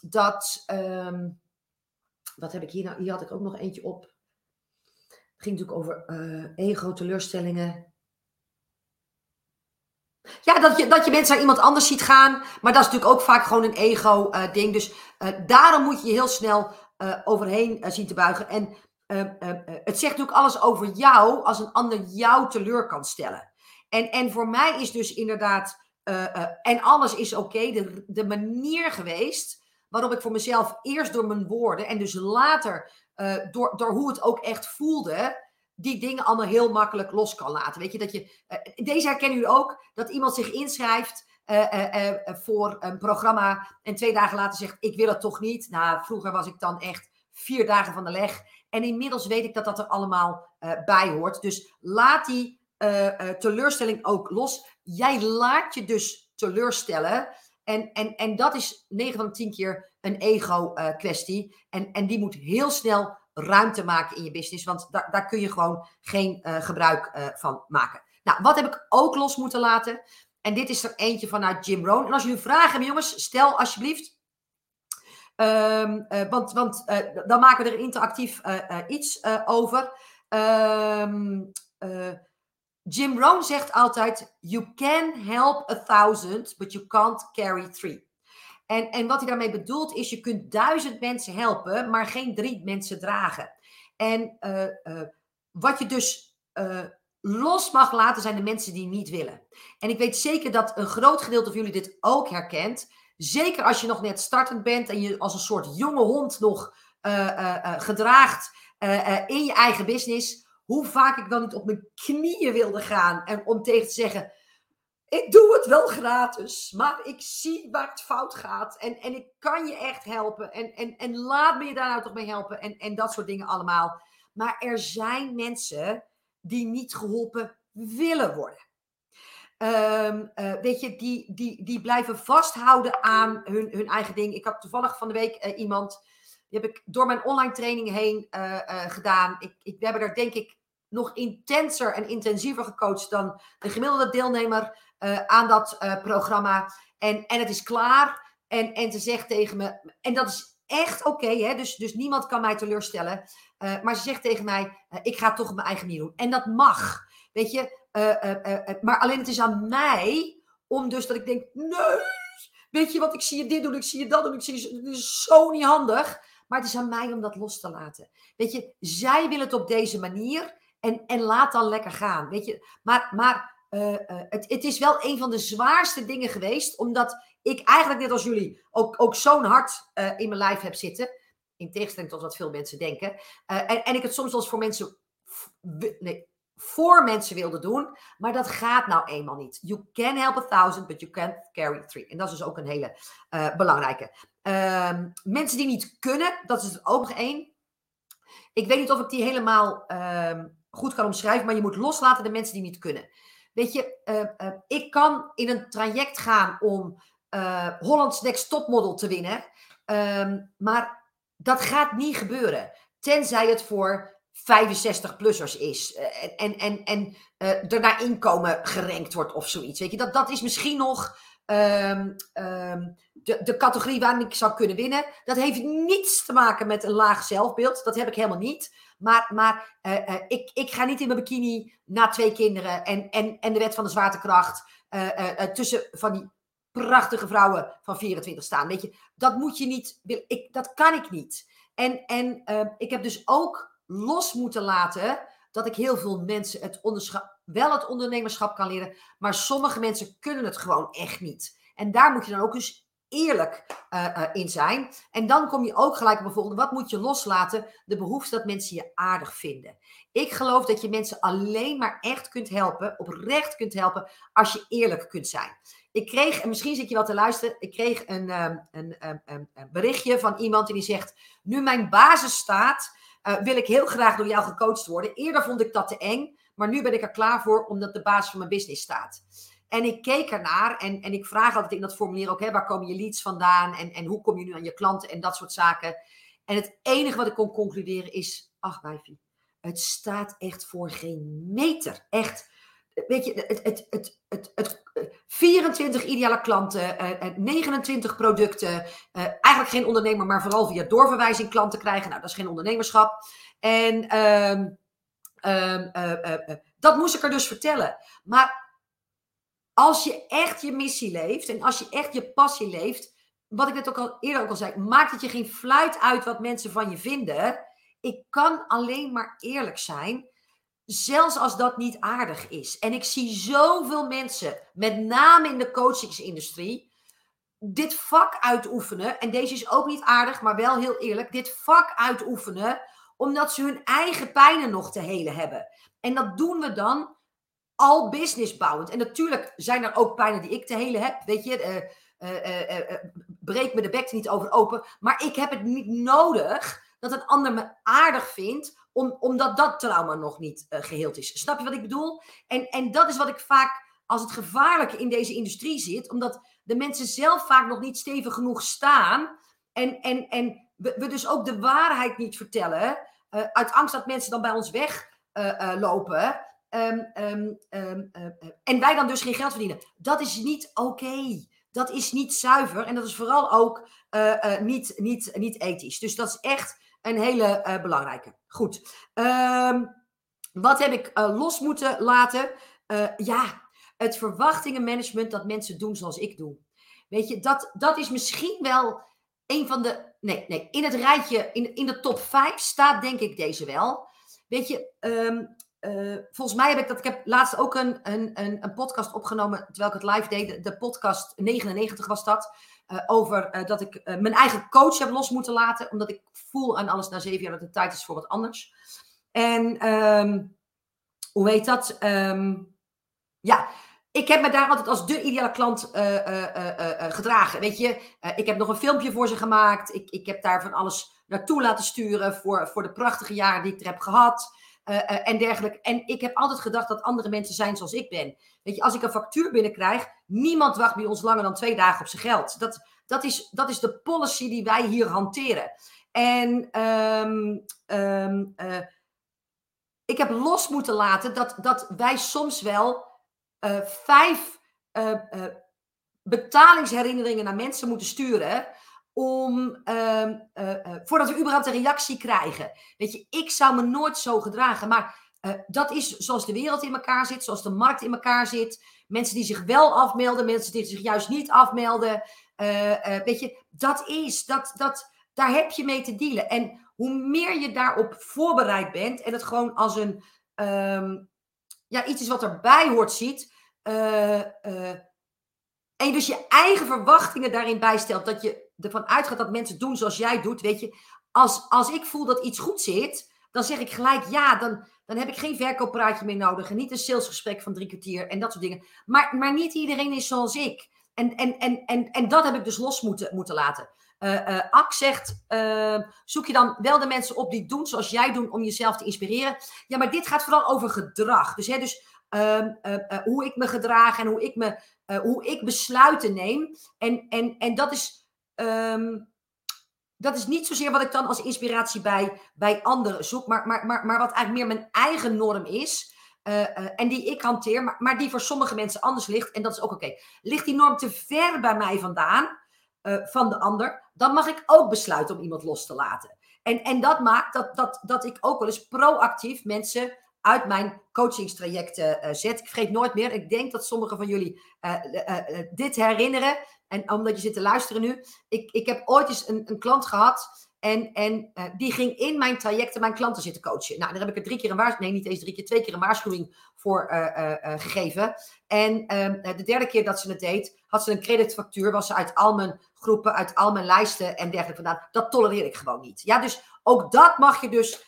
Dat. wat heb ik hier nou? Hier had ik ook nog eentje op ging natuurlijk over ego, teleurstellingen. Ja, dat je, dat je mensen naar iemand anders ziet gaan. Maar dat is natuurlijk ook vaak gewoon een ego-ding. Uh, dus uh, daarom moet je je heel snel overheen zien te buigen. En het zegt natuurlijk alles over jou als een ander jou teleur kan stellen. En, en voor mij is dus inderdaad. en alles is oké. De, de manier geweest waarop ik voor mezelf eerst door mijn woorden en dus later uh, door, door hoe het ook echt voelde, die dingen allemaal heel makkelijk los kan laten. Weet je, dat je, uh, deze herkennen jullie ook, dat iemand zich inschrijft uh, voor een programma en twee dagen later zegt, ik wil het toch niet. Nou, vroeger was ik dan echt vier dagen van de leg. En inmiddels weet ik dat dat er allemaal bij hoort. Dus laat die teleurstelling ook los. Jij laat je dus teleurstellen. En, en, en dat is 9 van de 10 keer een ego-kwestie. en, en die moet heel snel ruimte maken in je business. Want daar, daar kun je gewoon geen uh, gebruik uh, van maken. Nou, wat heb ik ook los moeten laten? En dit is er eentje vanuit Jim Rohn. En als jullie vragen hebben, jongens, stel alsjeblieft. Uh, want want dan maken we er interactief iets over. Um, Jim Rohn zegt altijd: You can help a thousand, but you can't carry three. En, en wat hij daarmee bedoelt is: je kunt duizend mensen helpen, maar geen drie mensen dragen. En uh, uh, wat je dus uh, los mag laten zijn de mensen die niet willen. En ik weet zeker dat een groot gedeelte van jullie dit ook herkent. Zeker als je nog net startend bent en je als een soort jonge hond nog gedraagt in je eigen business hoe vaak ik dan niet op mijn knieën wilde gaan en om tegen te zeggen: Ik doe het wel gratis, maar ik zie waar het fout gaat en, en ik kan je echt helpen. En, en, en laat me je daar nou toch mee helpen en, en dat soort dingen allemaal. Maar er zijn mensen die niet geholpen willen worden. Ehm, eh, weet je, die, die, die blijven vasthouden aan hun, hun eigen ding. Ik had toevallig van de week eh, iemand, die heb ik door mijn online training heen gedaan. Ik, ik, we hebben daar denk ik nog intenser en intensiever gecoacht dan de gemiddelde deelnemer aan dat programma. En, en het is klaar. En, en ze zegt tegen me, en dat is echt oké, dus, dus niemand kan mij teleurstellen. Uh, maar ze zegt tegen mij, ik ga toch op mijn eigen manier doen. En dat mag, weet je. Maar alleen het is aan mij om dus dat ik denk, nee, weet je wat, ik zie je dit doen, ik zie je dat doen, ik zie je, is zo niet handig. Maar het is aan mij om dat los te laten. Weet je, zij wil het op deze manier en, en laat dan lekker gaan. Weet je, maar, maar het, het is wel een van de zwaarste dingen geweest, omdat ik eigenlijk net als jullie ook, ook zo'n hart uh, in mijn lijf heb zitten. In tegenstelling tot wat veel mensen denken. En, en ik het soms eens voor mensen, nee, voor mensen wilde doen. Maar dat gaat nou eenmaal niet. You can help a thousand, but you can't carry three. En dat is dus ook een hele belangrijke. Ehm, mensen die niet kunnen, dat is er ook nog één. Ik weet niet of ik die helemaal ehm, goed kan omschrijven, maar je moet loslaten de mensen die niet kunnen. Weet je, ik kan in een traject gaan om uh, Hollands Next Topmodel te winnen. Um, maar dat gaat niet gebeuren. Tenzij het voor 65-plussers is. En en, en er naar inkomen gerankt wordt of zoiets. Weet je, dat, dat is misschien nog um, um, de, de categorie waarin ik zou kunnen winnen. Dat heeft niets te maken met een laag zelfbeeld. Dat heb ik helemaal niet. Maar, maar uh, ik, ik ga niet in mijn bikini na twee kinderen en, en, en de wet van de zwaartekracht. tussen van die prachtige vrouwen van 24 staan. Weet je, dat moet je niet, ik, dat kan ik niet. En, en uh, ik heb dus ook los moeten laten dat ik heel veel mensen het wel het ondernemerschap kan leren, maar sommige mensen kunnen het gewoon echt niet. En daar moet je dan ook eens eerlijk uh, uh, in zijn. En dan kom je ook gelijk volgende. Wat moet je loslaten? De behoefte dat mensen je aardig vinden. Ik geloof dat je mensen alleen maar echt kunt helpen, oprecht kunt helpen, als je eerlijk kunt zijn. Ik kreeg, en misschien zit je wel te luisteren, ik kreeg een, um, een, een, berichtje van iemand die zegt: Nu mijn basis staat, wil ik heel graag door jou gecoacht worden. Eerder vond ik dat te eng, maar nu ben ik er klaar voor omdat de basis van mijn business staat. En ik keek ernaar en, en ik vraag altijd in dat formulier ook: hè, waar komen je leads vandaan en, en hoe kom je nu aan je klanten en dat soort zaken. En het enige wat ik kon concluderen is: ach, wijfie, het staat echt voor geen meter. Echt weet je, het, het, het, het, het, 24 ideale klanten, 29 producten. eigenlijk geen ondernemer, maar vooral via doorverwijzing klanten krijgen. Nou, dat is geen ondernemerschap. En um, dat moest ik er dus vertellen. Maar als je echt je missie leeft en als je echt je passie leeft, wat ik net ook al eerder ook al zei, maakt het je geen fluit uit wat mensen van je vinden. Ik kan alleen maar eerlijk zijn Zelfs als dat niet aardig is. En ik zie zoveel mensen, met name in de coachingsindustrie, dit vak uitoefenen. En deze is ook niet aardig, maar wel heel eerlijk. Dit vak uitoefenen omdat ze hun eigen pijnen nog te helen hebben. En dat doen we dan al businessbouwend. En natuurlijk zijn er ook pijnen die ik te helen heb. Weet je, uh, breek me de bek niet over open. Maar ik heb het niet nodig dat een ander me aardig vindt om, omdat dat trauma nog niet geheeld is. Snap je wat ik bedoel? En, en dat is wat ik vaak als het gevaarlijke in deze industrie zit, omdat de mensen zelf vaak nog niet stevig genoeg staan en, en, en we, we dus ook de waarheid niet vertellen, uit angst dat mensen dan bij ons weglopen. Um, um, um, en wij dan dus geen geld verdienen. Dat is niet oké. Dat is niet zuiver. En dat is vooral ook uh, uh, niet, niet, niet ethisch. Dus dat is echt een hele uh, belangrijke. Goed. Wat heb ik los moeten laten? Ja, het verwachtingenmanagement dat mensen doen zoals ik doe. Weet je, dat, dat is misschien wel een van de. Nee, nee, in het rijtje, in, in de top 5 staat denk ik deze wel. Weet je, um, uh, volgens mij heb ik dat. Ik heb laatst ook een, een, een, een podcast opgenomen. Terwijl ik het live deed. De, podcast 99 was dat. Uh, over uh, dat ik mijn eigen coach heb los moeten laten. Omdat ik voel aan alles na zeven jaar dat het tijd is voor wat anders. En um, hoe heet dat? Um, ja, ik heb me daar altijd als de ideale klant gedragen. Weet je, ik heb nog een filmpje voor ze gemaakt. Ik, ik heb daar van alles naartoe laten sturen voor, voor de prachtige jaren die ik er heb gehad. En dergelijke. En ik heb altijd gedacht dat andere mensen zijn zoals ik ben. Weet je, als ik een factuur binnenkrijg, niemand wacht bij ons langer dan twee dagen op zijn geld. Dat, dat, is, dat is de policy die wij hier hanteren. En ehm, ehm, ik heb los moeten laten dat, dat wij soms wel vijf betalingsherinneringen naar mensen moeten sturen om, uh, uh, voordat we überhaupt een reactie krijgen. Weet je, ik zou me nooit zo gedragen, maar dat is zoals de wereld in elkaar zit, zoals de markt in elkaar zit. Mensen die zich wel afmelden, mensen die zich juist niet afmelden. weet je, dat is, dat, dat, daar heb je mee te dealen. En hoe meer je daarop voorbereid bent en het gewoon als een, um, ja, iets is wat erbij hoort ziet, en dus je eigen verwachtingen daarin bijstelt, dat je ervan uitgaat dat mensen doen zoals jij doet, weet je, als, als ik voel dat iets goed zit, dan zeg ik gelijk ja, dan, dan heb ik geen verkooppraatje meer nodig en niet een salesgesprek van drie kwartier en dat soort dingen. Maar, maar niet iedereen is zoals ik. En, en, en, en, en dat heb ik dus los moeten, moeten laten. Uh, Ak zegt, uh, zoek je dan wel de mensen op die doen zoals jij doet om jezelf te inspireren. Ja, maar dit gaat vooral over gedrag. Dus, hè, dus ehm, hoe ik me gedraag en hoe ik, me, hoe ik besluiten neem. En, en, en dat is Ehm, dat is niet zozeer wat ik dan als inspiratie bij, bij anderen zoek, maar, maar, maar, maar wat eigenlijk meer mijn eigen norm is. Uh, uh, en die ik hanteer, maar, maar die voor sommige mensen anders ligt. En dat is ook oké. Ligt die norm te ver bij mij vandaan, uh, van de ander, dan mag ik ook besluiten om iemand los te laten. En, en dat maakt dat, dat, dat ik ook wel eens proactief mensen uit mijn coachingstrajecten zet. Ik vergeet nooit meer. Ik denk dat sommigen van jullie dit herinneren. En omdat je zit te luisteren nu. Ik, ik heb ooit eens een, een klant gehad. En, en uh, die ging in mijn trajecten mijn klanten zitten coachen. Nou, daar heb ik er drie keer een waarschuwing. Nee, niet eens drie keer, twee keer een waarschuwing voor uh, uh, gegeven. En ehm, de derde keer dat ze het deed, had ze een creditfactuur. Was ze uit al mijn groepen, uit al mijn lijsten en dergelijke vandaan. Dat tolereer ik gewoon niet. Ja, dus ook dat mag je dus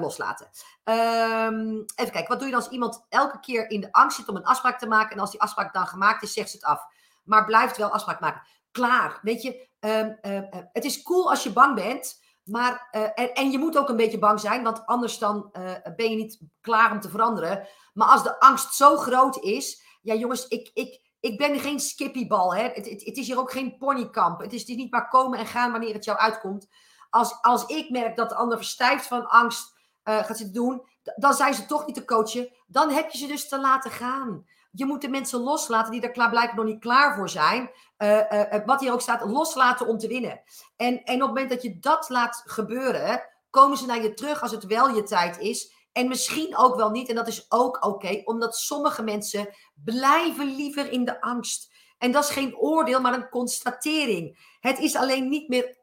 loslaten. Um, even kijken, wat doe je dan als iemand elke keer in de angst zit om een afspraak te maken? En als die afspraak dan gemaakt is, zegt ze het af maar blijft wel afspraak maken. Klaar, weet je, ehm, ehm, eh, het is cool als je bang bent, maar, uh, en, en, je moet ook een beetje bang zijn, want anders dan uh, ben je niet klaar om te veranderen. Maar als de angst zo groot is, ja jongens, ik, ik, ik ben geen skippybal, hè. Het, het, is hier ook geen ponykamp. Het is, het niet maar komen en gaan wanneer het jou uitkomt. Als, als ik merk dat de ander verstijft van angst gaat zitten doen, dan zijn ze toch niet te coachen. Dan heb je ze dus te laten gaan je moet de mensen loslaten die er klaar, blijkbaar nog niet klaar voor zijn. Uh, wat hier ook staat, loslaten om te winnen. En, en op het moment dat je dat laat gebeuren, komen ze naar je terug als het wel je tijd is. En misschien ook wel niet. En dat is ook oké, omdat sommige mensen blijven liever in de angst. En dat is geen oordeel, maar een constatering. Het is alleen niet meer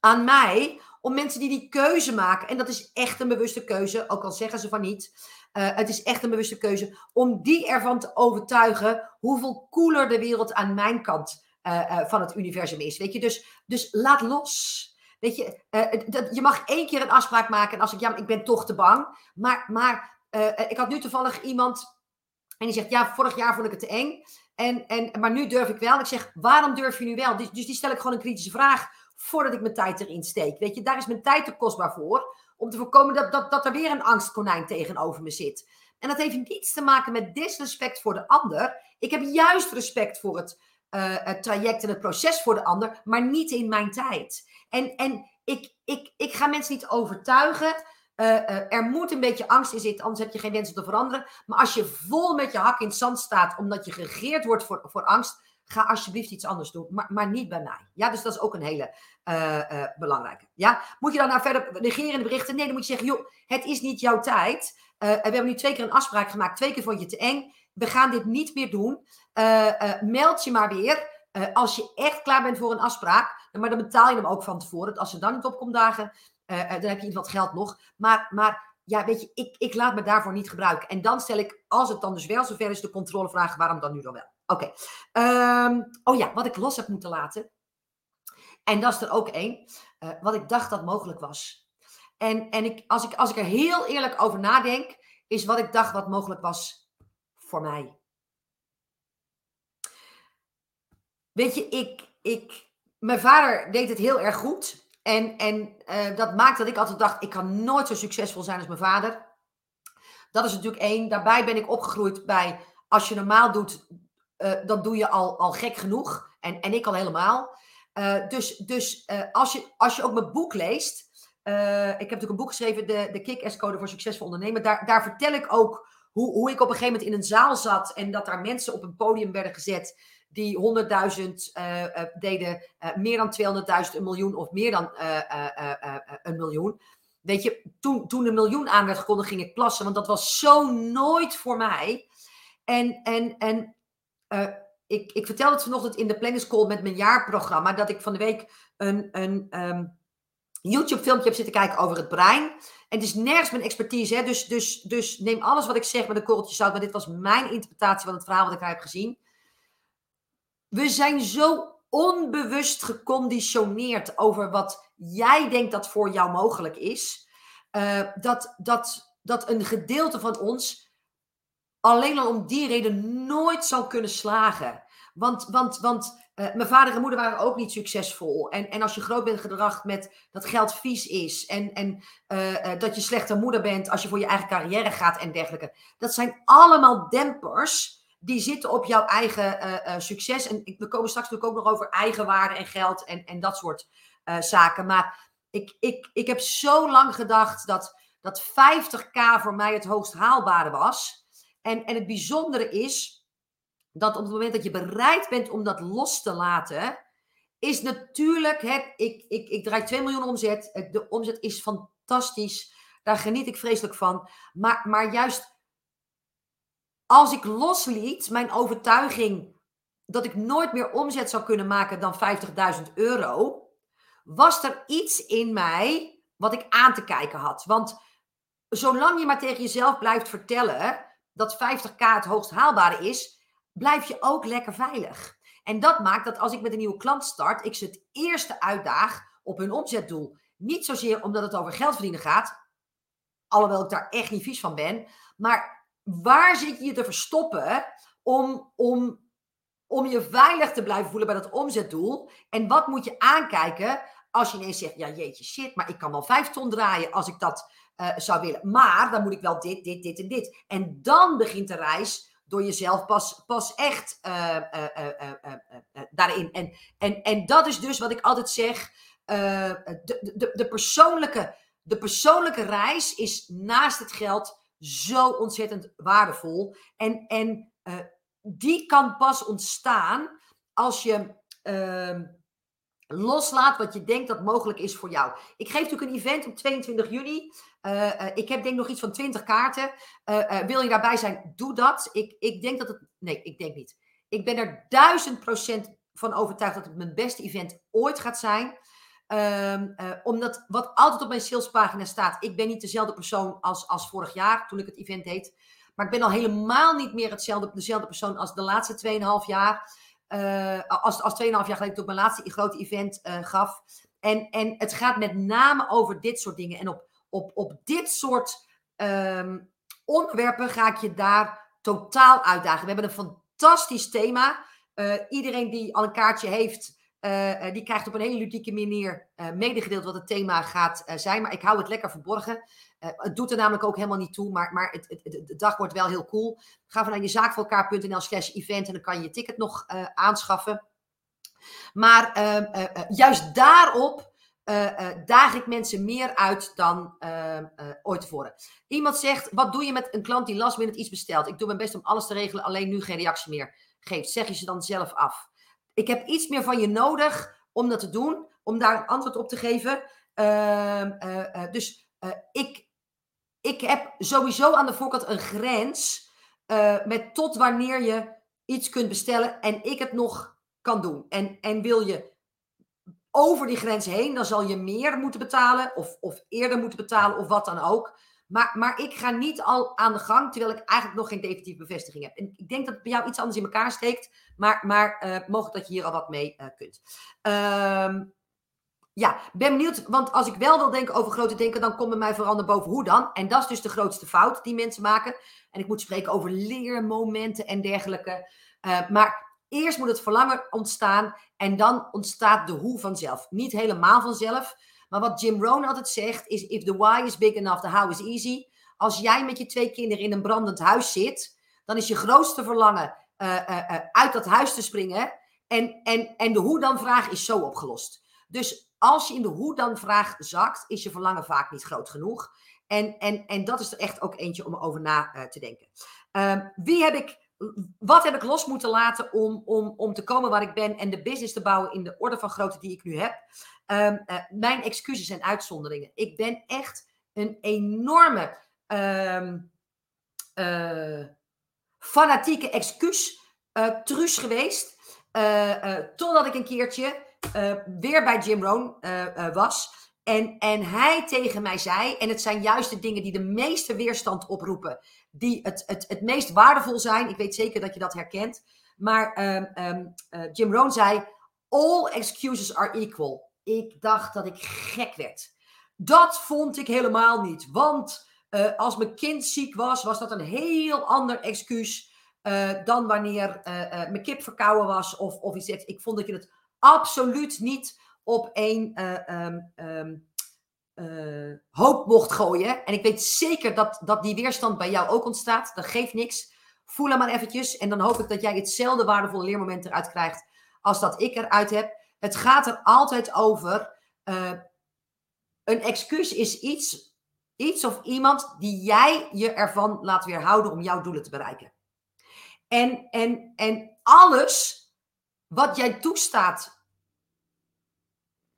aan mij om mensen die die keuze maken. En dat is echt een bewuste keuze, ook al zeggen ze van niet. Uh, het is echt een bewuste keuze om die ervan te overtuigen hoeveel cooler de wereld aan mijn kant uh, uh, van het universum is. Weet je, dus, dus laat los. Weet je, dat, je mag één keer een afspraak maken en als ik, ja, ik ben toch te bang. Maar, maar ik had nu toevallig iemand en die zegt, ja, vorig jaar vond ik het te eng. En, en, maar nu durf ik wel. Ik zeg, waarom durf je nu wel? Dus, dus die stel ik gewoon een kritische vraag voordat ik mijn tijd erin steek. Weet je, daar is mijn tijd te kostbaar voor. Om te voorkomen dat, dat, dat er weer een angstkonijn tegenover me zit. En dat heeft niets te maken met disrespect voor de ander. Ik heb juist respect voor het, uh, het traject en het proces voor de ander, maar niet in mijn tijd. En, en ik, ik, ik ga mensen niet overtuigen. Uh, uh, er moet een beetje angst in zitten, anders heb je geen wens om te veranderen. Maar als je vol met je hak in het zand staat, omdat je geregeerd wordt voor, voor angst, ga alsjeblieft iets anders doen, maar, maar niet bij mij. Ja, dus dat is ook een hele uh, uh, belangrijke. Ja, moet je dan nou verder negeren in de berichten? Nee, dan moet je zeggen, joh, het is niet jouw tijd. Uh, we hebben nu twee keer een afspraak gemaakt, twee keer vond je te eng. We gaan dit niet meer doen. meld je maar weer. als je echt klaar bent voor een afspraak, maar dan betaal je hem ook van tevoren. Als er dan niet opkomt dagen, dan heb je iets wat geld nog. Maar, maar ja, weet je, ik, ik laat me daarvoor niet gebruiken. En dan stel ik, als het dan dus wel zover is, de controlevraag, waarom dan nu dan wel? Oké. Ehm, oh ja, wat ik los heb moeten laten. En dat is er ook één. Uh, wat ik dacht dat mogelijk was. En, en ik, als, ik, als ik er heel eerlijk over nadenk, is wat ik dacht wat mogelijk was voor mij. Weet je, ik, ik, mijn vader deed het heel erg goed. En, en uh, dat maakt dat ik altijd dacht, ik kan nooit zo succesvol zijn als mijn vader. Dat is natuurlijk één. Daarbij ben ik opgegroeid bij, als je normaal doet, uh, dan doe je al, al gek genoeg. En, en ik al helemaal. Uh, dus dus uh, als, je, als je ook mijn boek leest. ik heb natuurlijk een boek geschreven, de, de Kick-Ass-code voor succesvol ondernemen. Daar, daar vertel ik ook hoe, hoe ik op een gegeven moment in een zaal zat. En dat daar mensen op een podium werden gezet die 100.000 deden, meer dan 200.000, een miljoen of meer dan een miljoen. Weet je, toen, toen een miljoen aan werd gekondigd, ging ik plassen. Want dat was zo nooit voor mij. En, en, en uh, ik, ik vertelde het vanochtend in de planning call met mijn jaarprogramma. Dat ik van de week een, een um, YouTube filmpje heb zitten kijken over het brein. En het is nergens mijn expertise. Hè? Dus, dus, dus neem alles wat ik zeg met een korreltje zout. Maar dit was mijn interpretatie van het verhaal wat ik heb gezien. We zijn zo onbewust geconditioneerd over wat jij denkt dat voor jou mogelijk is. Uh, dat, dat, dat een gedeelte van ons alleen al om die reden nooit zal kunnen slagen. Want, want, want uh, mijn vader en moeder waren ook niet succesvol. En, en als je groot bent gedracht met dat geld vies is. En, en uh, dat je slechte moeder bent als je voor je eigen carrière gaat en dergelijke. Dat zijn allemaal dempers die zitten op jouw eigen succes. En we komen straks natuurlijk ook nog over eigenwaarde en geld en, en dat soort zaken. Maar ik, ik, ik heb zo lang gedacht dat, dat 50k voor mij het hoogst haalbare was. En, en het bijzondere is dat op het moment dat je bereid bent om dat los te laten, is natuurlijk, ik, ik, ik draai 2 miljoen omzet. De omzet is fantastisch. Daar geniet ik vreselijk van. Maar, maar juist als ik losliet, mijn overtuiging dat ik nooit meer omzet zou kunnen maken dan 50.000 euro, was er iets in mij wat ik aan te kijken had. Want zolang je maar tegen jezelf blijft vertellen dat 50k het hoogst haalbare is, blijf je ook lekker veilig. En dat maakt dat als ik met een nieuwe klant start, ik ze het eerste uitdaag op hun omzetdoel. Niet zozeer omdat het over geld verdienen gaat, alhoewel ik daar echt niet vies van ben, maar waar zit je te verstoppen om, om, om je veilig te blijven voelen bij dat omzetdoel? En wat moet je aankijken als je ineens zegt, ja jeetje shit, maar ik kan wel vijf ton draaien als ik dat uh, zou willen. Maar dan moet ik wel dit, dit, dit en dit. En dan begint de reis door jezelf pas, pas echt uh, uh, daarin. En, en, en dat is dus wat ik altijd zeg, de, de, de, persoonlijke, de persoonlijke reis is naast het geld zo ontzettend waardevol. En, en die kan pas ontstaan als je uh, loslaat wat je denkt dat mogelijk is voor jou. Ik geef natuurlijk een event op 22 juni. Uh, uh, ik heb denk nog iets van 20 kaarten. wil je daarbij zijn, doe dat. Ik, ik denk dat het... Nee, ik denk niet. Ik ben er duizend procent van overtuigd dat het mijn beste event ooit gaat zijn. Uh, omdat wat altijd op mijn salespagina staat, ik ben niet dezelfde persoon als, als vorig jaar toen ik het event deed. Maar ik ben al helemaal niet meer hetzelfde, dezelfde persoon als de laatste 2,5 jaar. Uh, als, als 2,5 jaar geleden toen ik mijn laatste grote event uh, gaf. En, en het gaat met name over dit soort dingen. En op, op, op dit soort um, onderwerpen ga ik je daar totaal uitdagen. We hebben een fantastisch thema. iedereen die al een kaartje heeft, uh, die krijgt op een hele ludieke manier uh, medegedeeld wat het thema gaat zijn. Maar ik hou het lekker verborgen. het doet er namelijk ook helemaal niet toe. Maar, maar het, het, de dag wordt wel heel cool. Ga van naar je zaakvoorelkaar.nl slash event. En dan kan je je ticket nog aanschaffen. Maar ehm, juist daarop daag ik mensen meer uit dan ehm, ooit tevoren. Iemand zegt, wat doe je met een klant die last minute iets bestelt? Ik doe mijn best om alles te regelen, alleen nu geen reactie meer geeft. Zeg je ze dan zelf af? Ik heb iets meer van je nodig om dat te doen, om daar een antwoord op te geven. Uh, uh, uh, dus ik, ik heb sowieso aan de voorkant een grens met tot wanneer je iets kunt bestellen en ik het nog kan doen. En, en wil je over die grens heen, dan zal je meer moeten betalen of, of eerder moeten betalen of wat dan ook. Maar, maar ik ga niet al aan de gang, terwijl ik eigenlijk nog geen definitieve bevestiging heb. En ik denk dat bij jou iets anders in elkaar steekt, maar, maar uh, mogelijk dat je hier al wat mee uh, kunt. Uh, ja, ben benieuwd, want als ik wel wil denken over grote denken, dan komt bij mij vooral naar boven hoe dan. En dat is dus de grootste fout die mensen maken. En ik moet spreken over leermomenten en dergelijke. Uh, maar eerst moet het verlangen ontstaan en dan ontstaat de hoe vanzelf. Niet helemaal vanzelf, maar wat Jim Rohn altijd zegt is: if the why is big enough, the how is easy. Als jij met je twee kinderen in een brandend huis zit, dan is je grootste verlangen uit dat huis te springen. En, en, en de hoe dan vraag is zo opgelost. Dus als je in de hoe dan vraag zakt, is je verlangen vaak niet groot genoeg. En, en, en dat is er echt ook eentje om over na te denken. Ehm, wie heb ik wat heb ik los moeten laten om, om, om te komen waar ik ben en de business te bouwen in de orde van grootte die ik nu heb? Um, mijn excuses en uitzonderingen. Ik ben echt een enorme uh, fanatieke excuus uh, truus geweest. Uh, totdat ik een keertje weer bij Jim Rohn was. En, en hij tegen mij zei, en het zijn juist de dingen die de meeste weerstand oproepen, die het, het, het meest waardevol zijn. Ik weet zeker dat je dat herkent. Maar um, uh, Jim Rohn zei, all excuses are equal. Ik dacht dat ik gek werd. Dat vond ik helemaal niet. Want uh, als mijn kind ziek was, was dat een heel ander excuus uh, dan wanneer mijn kip verkouden was of, of iets. Ik vond dat je het absoluut niet op één um, uh, hoop mocht gooien. En ik weet zeker dat, dat die weerstand bij jou ook ontstaat. Dat geeft niks. Voel hem maar eventjes. En dan hoop ik dat jij hetzelfde waardevolle leermoment eruit krijgt als dat ik eruit heb. Het gaat er altijd over. Een excuus is iets, iets of iemand die jij je ervan laat weerhouden om jouw doelen te bereiken. En, en, en alles wat jij toestaat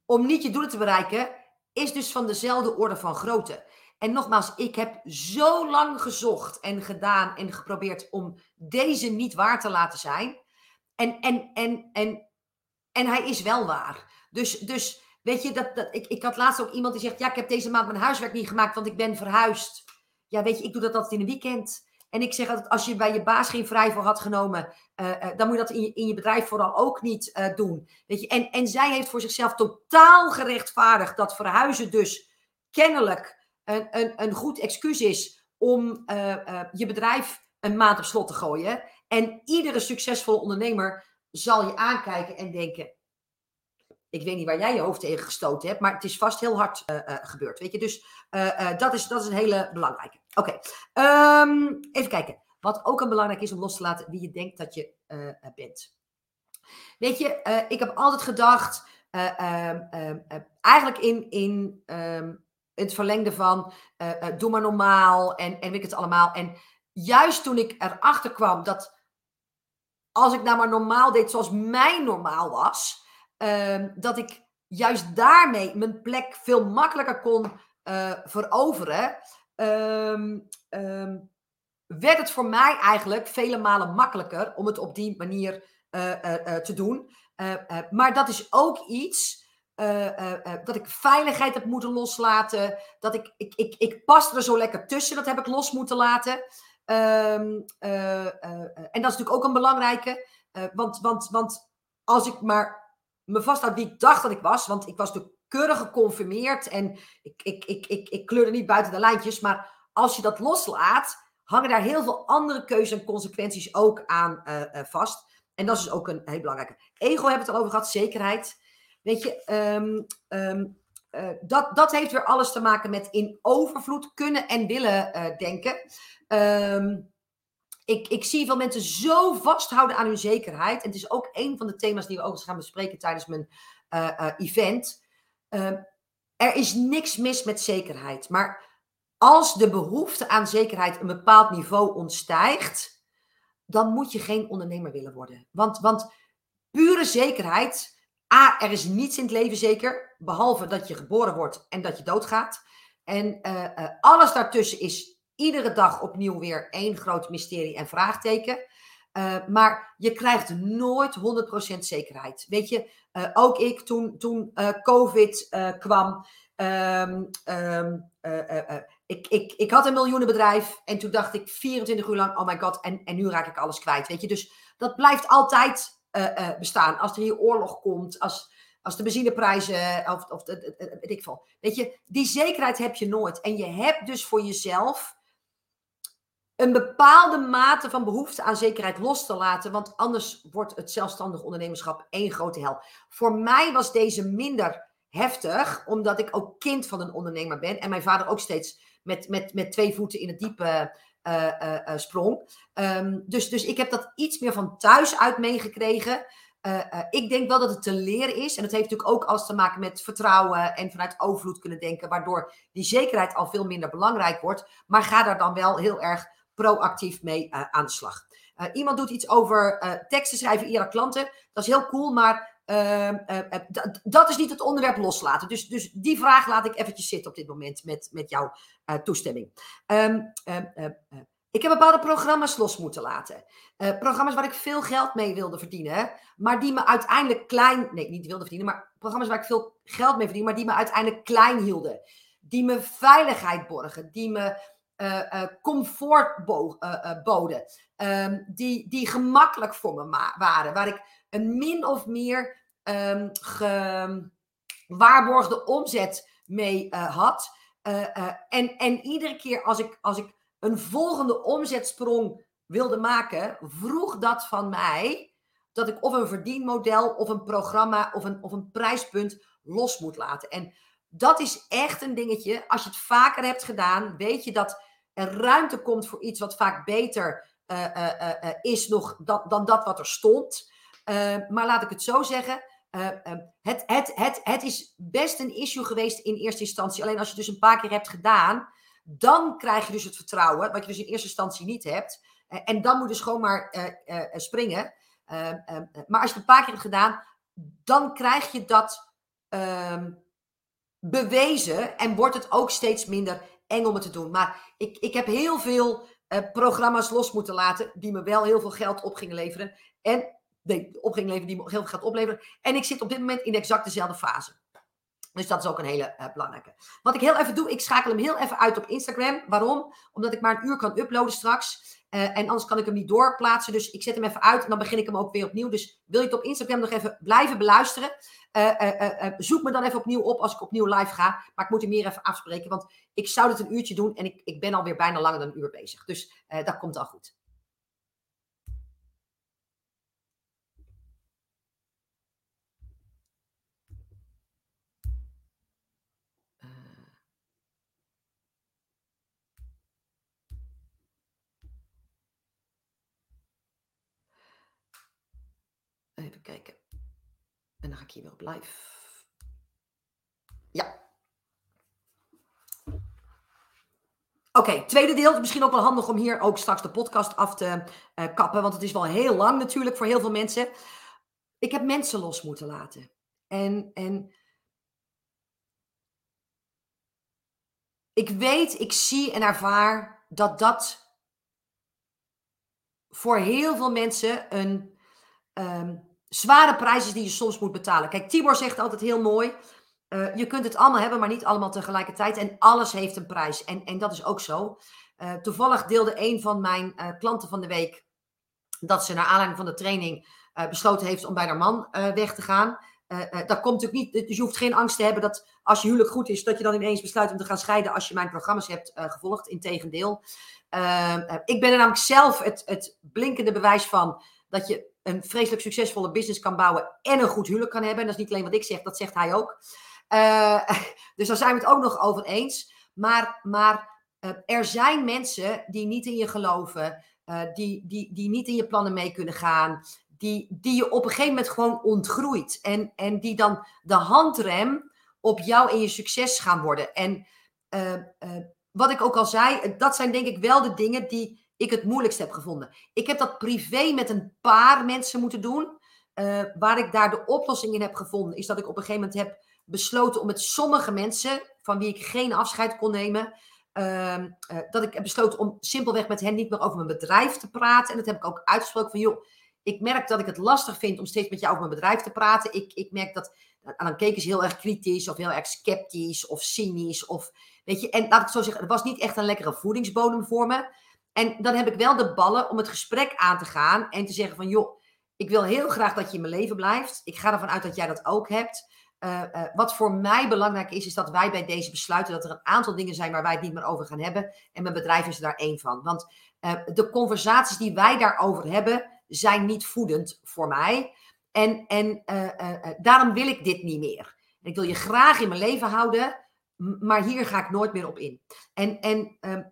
om niet je doelen te bereiken, is dus van dezelfde orde van grootte. En nogmaals, ik heb zo lang gezocht en gedaan en geprobeerd om deze niet waar te laten zijn. En, en, en, en, en hij is wel waar. Dus, dus weet je, dat, dat, ik, ik had laatst ook iemand die zegt: Ja, ik heb deze maand mijn huiswerk niet gemaakt, want ik ben verhuisd. Ja, weet je, ik doe dat altijd in een weekend. En ik zeg altijd, als je bij je baas geen vrij voor had genomen, uh, uh, dan moet je dat in je, in je bedrijf vooral ook niet uh, doen. Weet je? En, en zij heeft voor zichzelf totaal gerechtvaardigd dat verhuizen dus kennelijk een, een, een goed excuus is om je bedrijf een maand op slot te gooien. En iedere succesvolle ondernemer zal je aankijken en denken, ik weet niet waar jij je hoofd tegen gestoten hebt, maar het is vast heel hard uh, gebeurd. Weet je, dus uh, dat, is, dat is een hele belangrijke. Oké, ehm, even kijken. Wat ook een belangrijk is om los te laten wie je denkt dat je bent. Weet je, ik heb altijd gedacht, um, eigenlijk in, in het verlengde van doe maar normaal en, en weet het allemaal. En juist toen ik erachter kwam dat als ik nou maar normaal deed zoals mijn normaal was, um, dat ik juist daarmee mijn plek veel makkelijker kon uh, veroveren, um, um, werd het voor mij eigenlijk vele malen makkelijker om het op die manier uh, uh, te doen. maar dat is ook iets dat ik veiligheid heb moeten loslaten. Dat ik, ik, ik, ik pas er zo lekker tussen, dat heb ik los moeten laten. en dat is natuurlijk ook een belangrijke. want, want, want als ik maar me vasthoud wie ik dacht dat ik was. Want ik was natuurlijk keurig geconfirmeerd en ik, ik, ik, ik, ik kleurde niet buiten de lijntjes. Maar als je dat loslaat, hangen daar heel veel andere keuzes en consequenties ook aan uh, uh, vast. En dat is dus ook een heel belangrijke. Ego hebben we het al over gehad, zekerheid. Weet je, um, um, uh, dat, dat heeft weer alles te maken met in overvloed kunnen en willen denken. Um, ik, ik zie veel mensen zo vasthouden aan hun zekerheid. En het is ook een van de thema's die we eens gaan bespreken tijdens mijn uh, uh, event. Uh, er is niks mis met zekerheid. Maar als de behoefte aan zekerheid een bepaald niveau ontstijgt, dan moet je geen ondernemer willen worden. Want, want pure zekerheid. A, er is niets in het leven zeker, behalve dat je geboren wordt en dat je doodgaat. En uh, alles daartussen is iedere dag opnieuw weer één groot mysterie en vraagteken. Uh, maar je krijgt nooit 100% zekerheid. Weet je, uh, ook ik toen, toen uh, COVID kwam. Um, um, ik, ik, ik had een miljoenenbedrijf en toen dacht ik 24 uur lang, oh my god, en, en nu raak ik alles kwijt. Weet je, dus dat blijft altijd bestaan. Als er hier oorlog komt, als, als de benzineprijzen, of, of weet ik veel. Weet je, die zekerheid heb je nooit. En je hebt dus voor jezelf een bepaalde mate van behoefte aan zekerheid los te laten, want anders wordt het zelfstandig ondernemerschap één grote hel. Voor mij was deze minder heftig, omdat ik ook kind van een ondernemer ben en mijn vader ook steeds met, met, met twee voeten in het diepe sprong. Ehm, dus, dus ik heb dat iets meer van thuis uit meegekregen. ik denk wel dat het te leren is. En dat heeft natuurlijk ook alles te maken met vertrouwen en vanuit overvloed kunnen denken. Waardoor die zekerheid al veel minder belangrijk wordt. Maar ga daar dan wel heel erg proactief mee aan de slag. iemand doet iets over teksten schrijven via klanten. Dat is heel cool, maar Ehm, eh, eh, dat is niet het onderwerp loslaten. Dus, dus die vraag laat ik eventjes zitten op dit moment met, met jouw toestemming. Ehm, ehm, ik heb bepaalde programma's los moeten laten. programma's waar ik veel geld mee wilde verdienen, maar die me uiteindelijk klein. Nee, niet wilde verdienen, maar programma's waar ik veel geld mee verdiende, maar die me uiteindelijk klein hielden. Die me veiligheid borgen, die me comfort boden, die, die gemakkelijk voor me waren, waar ik een min of meer um, gewaarborgde omzet mee uh, had. Uh, uh, en, en iedere keer als ik, als ik een volgende omzetsprong wilde maken, vroeg dat van mij dat ik of een verdienmodel of een programma of een, of een prijspunt los moet laten. En dat is echt een dingetje. Als je het vaker hebt gedaan, weet je dat er ruimte komt voor iets wat vaak beter is nog dan, dan dat wat er stond. maar laat ik het zo zeggen. Uh, het, het, het, het is best een issue geweest in eerste instantie. Alleen als je dus een paar keer hebt gedaan, dan krijg je dus het vertrouwen, wat je dus in eerste instantie niet hebt. En dan moet je dus gewoon maar springen. Ehm, ehm, maar als je het een paar keer hebt gedaan, dan krijg je dat bewezen en wordt het ook steeds minder eng om het te doen. Maar ik, ik heb heel veel programma's los moeten laten die me wel heel veel geld op gingen leveren. En op ging leveren die heel veel gaat opleveren. En ik zit op dit moment in exact dezelfde fase. Dus dat is ook een hele uh, belangrijke. Wat ik heel even doe, ik schakel hem heel even uit op Instagram. Waarom? Omdat ik maar een uur kan uploaden straks. Uh, en anders kan ik hem niet doorplaatsen. Dus ik zet hem even uit en dan begin ik hem ook weer opnieuw. Dus wil je het op Instagram nog even blijven beluisteren? Uh, zoek me dan even opnieuw op als ik opnieuw live ga. Maar ik moet hem meer even afspreken. Want ik zou dit een uurtje doen en ik, ik ben alweer bijna langer dan een uur bezig. Dus dat komt al goed. Even kijken. En dan ga ik hier weer op live. Ja. Oké, tweede deel. Misschien ook wel handig om hier ook straks de podcast af te uh, kappen. Want het is wel heel lang natuurlijk voor heel veel mensen. Ik heb mensen los moeten laten. En, en ik weet, ik zie en ervaar dat dat voor heel veel mensen een um, zware prijzen die je soms moet betalen. Kijk, Tibor zegt altijd heel mooi. Uh, je kunt het allemaal hebben, maar niet allemaal tegelijkertijd. En alles heeft een prijs. En, en dat is ook zo. Uh, toevallig deelde een van mijn uh, klanten van de week dat ze naar aanleiding van de training besloten heeft om bij haar man weg te gaan. dat komt natuurlijk niet, dus je hoeft geen angst te hebben dat als je huwelijk goed is, dat je dan ineens besluit om te gaan scheiden als je mijn programma's hebt gevolgd. Integendeel. ik ben er namelijk zelf het, het blinkende bewijs van dat je een vreselijk succesvolle business kan bouwen en een goed huwelijk kan hebben. En dat is niet alleen wat ik zeg, dat zegt hij ook. Uh, dus daar zijn we het ook nog over eens. Maar, maar uh, er zijn mensen die niet in je geloven, uh, die, die, die niet in je plannen mee kunnen gaan, die, die je op een gegeven moment gewoon ontgroeit. En, en die dan de handrem op jou en je succes gaan worden. En wat ik ook al zei, dat zijn denk ik wel de dingen die ik het moeilijkst heb gevonden. Ik heb dat privé met een paar mensen moeten doen. Uh, waar ik daar de oplossing in heb gevonden, is dat ik op een gegeven moment heb besloten om met sommige mensen, van wie ik geen afscheid kon nemen, uh, uh, dat ik heb besloten om simpelweg met hen niet meer over mijn bedrijf te praten. En dat heb ik ook uitgesproken van, joh, ik merk dat ik het lastig vind om steeds met jou over mijn bedrijf te praten. Ik, ik merk dat, en dan keken ze heel erg kritisch of heel erg sceptisch of cynisch. Of, weet je, en laat ik zo zeggen, het was niet echt een lekkere voedingsbodem voor me. En dan heb ik wel de ballen om het gesprek aan te gaan en te zeggen van joh, ik wil heel graag dat je in mijn leven blijft. Ik ga ervan uit dat jij dat ook hebt. Uh, uh, wat voor mij belangrijk is, is dat wij bij deze besluiten dat er een aantal dingen zijn waar wij het niet meer over gaan hebben. En mijn bedrijf is daar één van. Want uh, de conversaties die wij daarover hebben, zijn niet voedend voor mij. En, en daarom wil ik dit niet meer. ik wil je graag in mijn leven houden. maar hier ga ik nooit meer op in. En, en ehm,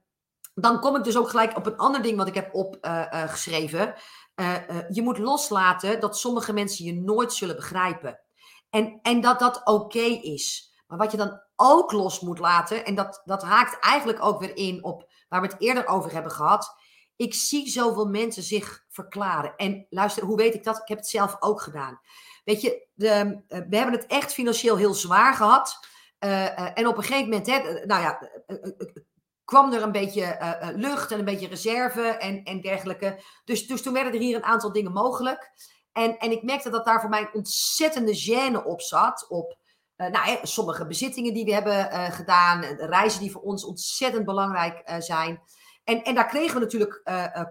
dan kom ik dus ook gelijk op een ander ding wat ik heb opgeschreven. je moet loslaten dat sommige mensen je nooit zullen begrijpen. En, en dat dat oké is. Maar wat je dan ook los moet laten, en dat, dat haakt eigenlijk ook weer in op waar we het eerder over hebben gehad. Ik zie zoveel mensen zich verklaren. En luister, hoe weet ik dat? Ik heb het zelf ook gedaan. Weet je, de, eh, we hebben het echt financieel heel zwaar gehad. Uh, uh, en op een gegeven moment, hè, nou ja, kwam er een beetje lucht en een beetje reserve en, en dergelijke. Dus, dus toen werden er hier een aantal dingen mogelijk. En, en ik merkte dat daar voor mij een ontzettende gêne op zat. Op uh, nou, sommige bezittingen die we hebben gedaan. Reizen die voor ons ontzettend belangrijk zijn. En, en daar kregen we natuurlijk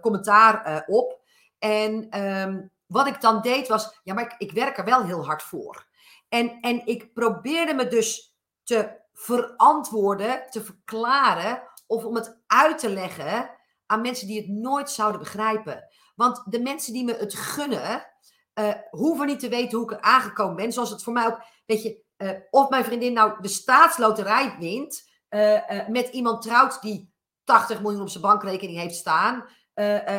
commentaar op. En um, wat ik dan deed was, ja, maar ik, ik werk er wel heel hard voor. En, en ik probeerde me dus te verantwoorden, te verklaren of om het uit te leggen aan mensen die het nooit zouden begrijpen. Want de mensen die me het gunnen, uh, hoeven niet te weten hoe ik er aangekomen ben. Zoals het voor mij ook, weet je, uh, of mijn vriendin nou de staatsloterij wint, uh, met iemand trouwt die 80 miljoen op zijn bankrekening heeft staan,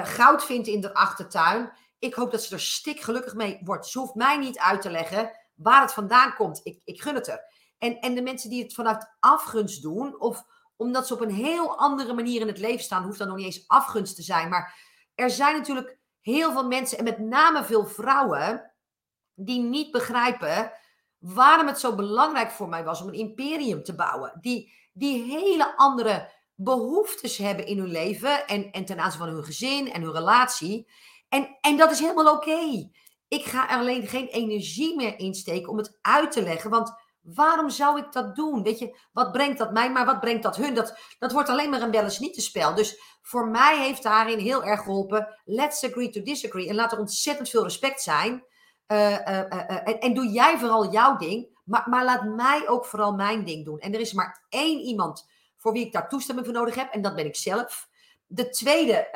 goud vindt in de achtertuin. Ik hoop dat ze er stik gelukkig mee wordt. Ze hoeft mij niet uit te leggen waar het vandaan komt. Ik, ik gun het er. En, en de mensen die het vanuit afgunst doen, of omdat ze op een heel andere manier in het leven staan, hoeft dan nog niet eens afgunst te zijn. Maar er zijn natuurlijk heel veel mensen, en met name veel vrouwen, die niet begrijpen waarom het zo belangrijk voor mij was om een imperium te bouwen. Die, die hele andere behoeftes hebben in hun leven en, en ten aanzien van hun gezin en hun relatie. En, en dat is helemaal oké. Ik ga er alleen geen energie meer insteken om het uit te leggen, want waarom zou ik dat doen? Weet je, wat brengt dat mij, maar wat brengt dat hun? Dat, dat wordt alleen maar een wel niet te spel. Dus voor mij heeft daarin heel erg geholpen, let's agree to disagree. En laat er ontzettend veel respect zijn. Uh, uh, uh, en, en, doe jij vooral jouw ding, maar, maar laat mij ook vooral mijn ding doen. En er is maar één iemand voor wie ik daar toestemming voor nodig heb, en dat ben ik zelf. De tweede,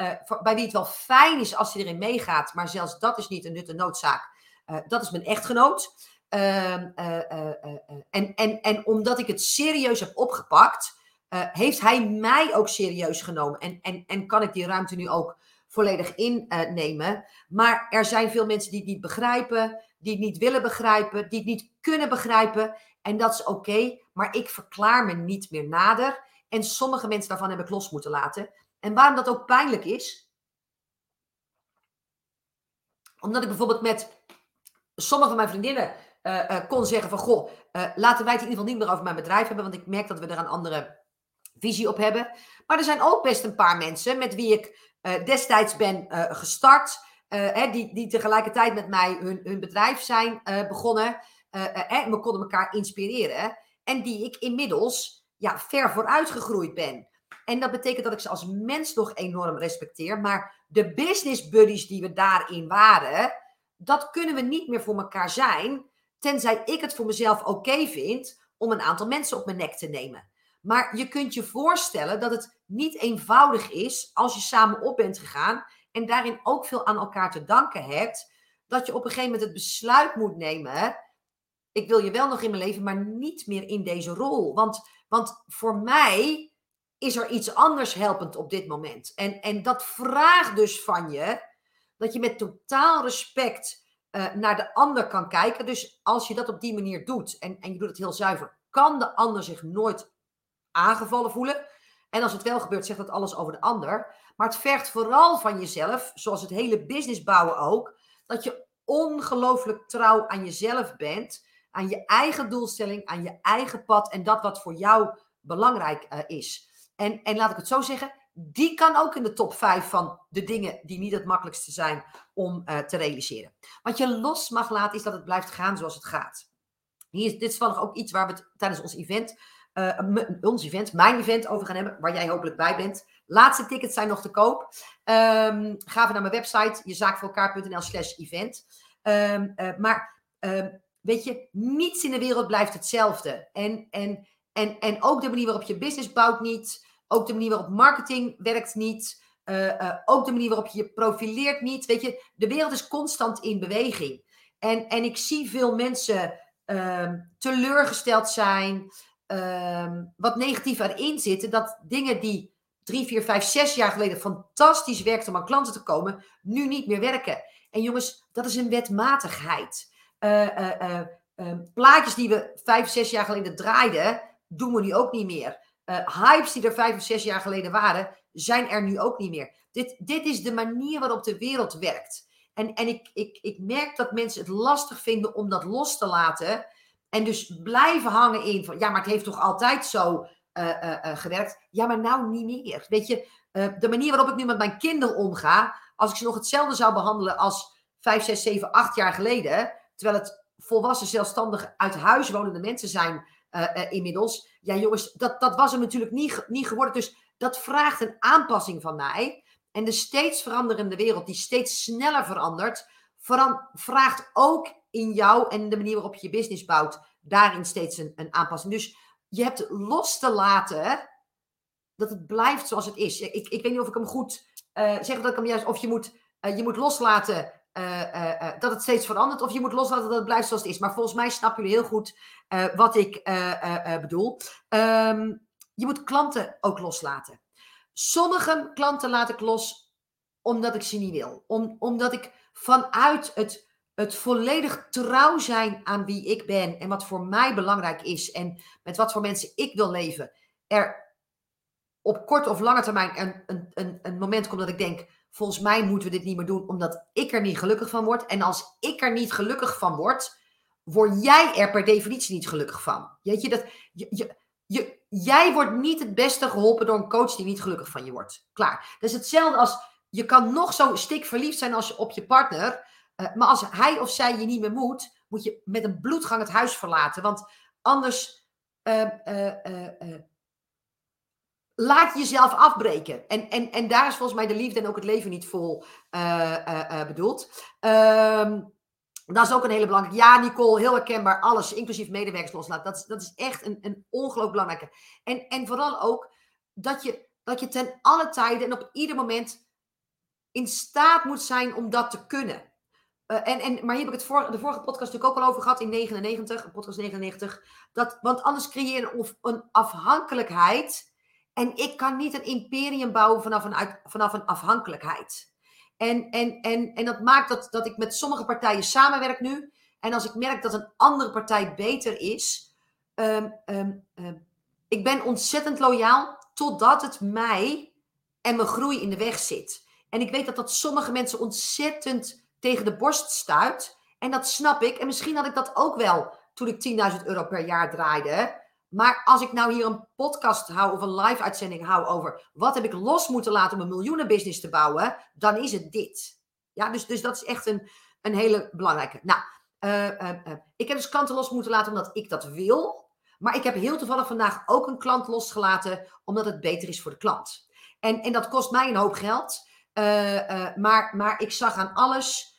bij wie het wel fijn is als hij erin meegaat, maar zelfs dat is niet een nut en noodzaak, dat is mijn echtgenoot. Ehm, en, en, en omdat ik het serieus heb opgepakt, heeft hij mij ook serieus genomen. En, en, en kan ik die ruimte nu ook volledig innemen. maar er zijn veel mensen die het niet begrijpen, die het niet willen begrijpen, die het niet kunnen begrijpen. En dat is oké, maar ik verklaar me niet meer nader. En sommige mensen daarvan heb ik los moeten laten. En waarom dat ook pijnlijk is, omdat ik bijvoorbeeld met sommige van mijn vriendinnen uh, kon zeggen van... Goh, uh, laten wij het in ieder geval niet meer over mijn bedrijf hebben... want ik merk dat we er een andere visie op hebben. Maar er zijn ook best een paar mensen met wie ik destijds ben gestart. Hè, die, die tegelijkertijd met mij hun, hun bedrijf zijn begonnen. en we konden elkaar inspireren. En die ik inmiddels ja, ver vooruit gegroeid ben. En dat betekent dat ik ze als mens nog enorm respecteer. Maar de business buddies die we daarin waren, dat kunnen we niet meer voor elkaar zijn. Tenzij ik het voor mezelf oké vind om een aantal mensen op mijn nek te nemen. Maar je kunt je voorstellen dat het niet eenvoudig is als je samen op bent gegaan en daarin ook veel aan elkaar te danken hebt, dat je op een gegeven moment het besluit moet nemen. Ik wil je wel nog in mijn leven, maar niet meer in deze rol. Want, want voor mij is er iets anders helpend op dit moment. En, en dat vraagt dus van je dat je met totaal respect uh, naar de ander kan kijken. Dus als je dat op die manier doet en, en je doet het heel zuiver, kan de ander zich nooit aangevallen voelen. En als het wel gebeurt, zegt dat alles over de ander. Maar het vergt vooral van jezelf, zoals het hele business bouwen ook, dat je ongelooflijk trouw aan jezelf bent, aan je eigen doelstelling, aan je eigen pad en dat wat voor jou belangrijk uh, is. En, en laat ik het zo zeggen, die kan ook in de top 5 van de dingen die niet het makkelijkste zijn om uh, te realiseren. Wat je los mag laten is dat het blijft gaan zoals het gaat. Hier dit is toevallig ook iets waar we het tijdens ons event uh, ons event, mijn event over gaan hebben, waar jij hopelijk bij bent. Laatste tickets zijn nog te koop. Um, ga even naar mijn website, jezaakvoorelkaar.nl slash event. Um, uh, maar um, weet je, niets in de wereld blijft hetzelfde. En, en, en, en ook de manier waarop je business bouwt niet. Ook de manier waarop marketing werkt niet. Uh, ook de manier waarop je je profileert niet. Weet je, de wereld is constant in beweging. En, en ik zie veel mensen teleurgesteld zijn. ehm, wat negatief erin zitten. Dat dingen die drie, vier, vijf, zes jaar geleden fantastisch werkten om aan klanten te komen, nu niet meer werken. En jongens, dat is een wetmatigheid. Uh, plaatjes die we vijf, zes jaar geleden draaiden, doen we nu ook niet meer. Hypes die er vijf of zes jaar geleden waren, zijn er nu ook niet meer. Dit, dit is de manier waarop de wereld werkt. En, en ik, ik, ik merk dat mensen het lastig vinden om dat los te laten. En dus blijven hangen in van, ja, maar het heeft toch altijd zo gewerkt? Ja, maar nou niet meer. Weet je, de manier waarop ik nu met mijn kinderen omga, als ik ze nog hetzelfde zou behandelen als 5, 6, 7, 8 jaar geleden, terwijl het volwassen, zelfstandig uit huis wonende mensen zijn inmiddels. Ja, jongens, dat, dat was er natuurlijk niet, niet geworden. Dus dat vraagt een aanpassing van mij. En de steeds veranderende wereld, die steeds sneller verandert, vraagt ook in jou en de manier waarop je je business bouwt, daarin steeds een, een aanpassing. Dus je hebt los te laten dat het blijft zoals het is. Ik, ik weet niet of ik hem goed uh, zeg, dat ik hem juist, of je moet, je moet loslaten uh, dat het steeds verandert, of je moet loslaten dat het blijft zoals het is. Maar volgens mij snappen jullie heel goed wat ik bedoel. Um, je moet klanten ook loslaten. Sommige klanten laat ik los omdat ik ze niet wil. Om, omdat ik vanuit het, het volledig trouw zijn aan wie ik ben en wat voor mij belangrijk is en met wat voor mensen ik wil leven, er op korte of lange termijn een, een, een moment komt dat ik denk, volgens mij moeten we dit niet meer doen omdat ik er niet gelukkig van word. En als ik er niet gelukkig van word, word jij er per definitie niet gelukkig van. Weet je, dat, je, je, jij wordt niet het beste geholpen door een coach die niet gelukkig van je wordt. Klaar. Dat is hetzelfde als, je kan nog zo stik verliefd zijn als je, op je partner, uh, maar als hij of zij je niet meer moet, moet je met een bloedgang het huis verlaten. Want anders uh, uh, laat jezelf afbreken. En, en, en daar is volgens mij de liefde en ook het leven niet vol bedoeld. Um, dat is ook een hele belangrijke. Ja, Nicole, heel herkenbaar. Alles, inclusief medewerkers loslaten. Dat is, dat is echt een, een ongelooflijk belangrijke. En, en vooral ook dat je, dat je ten alle tijden en op ieder moment in staat moet zijn om dat te kunnen. En, en, maar hier heb ik het voor, de vorige podcast natuurlijk ook al over gehad in 99, podcast 99. Dat, want anders creëer je een, een afhankelijkheid. En ik kan niet een imperium bouwen vanaf een, vanaf een afhankelijkheid. En, en, en, en dat maakt dat, dat ik met sommige partijen samenwerk nu. En als ik merk dat een andere partij beter is, um, ik ben ontzettend loyaal totdat het mij en mijn groei in de weg zit. En ik weet dat dat sommige mensen ontzettend tegen de borst stuit. En dat snap ik. En misschien had ik dat ook wel toen ik 10.000 euro per jaar draaide. Maar als ik nou hier een podcast hou of een live uitzending hou over wat heb ik los moeten laten om een miljoenenbusiness te bouwen, dan is het dit. Ja, dus, dus dat is echt een, een hele belangrijke. Nou, uh, uh, uh, ik heb dus klanten los moeten laten omdat ik dat wil. Maar ik heb heel toevallig vandaag ook een klant losgelaten omdat het beter is voor de klant. En, en dat kost mij een hoop geld. maar, maar ik zag aan alles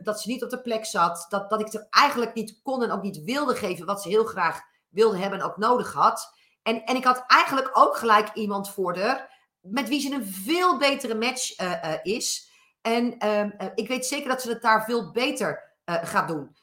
dat ze niet op de plek zat. Dat, dat ik er eigenlijk niet kon en ook niet wilde geven wat ze heel graag wilde hebben en ook nodig had. En, en ik had eigenlijk ook gelijk iemand voor haar met wie ze een veel betere match uh, uh, is. En uh, ik weet zeker dat ze het daar veel beter gaat doen.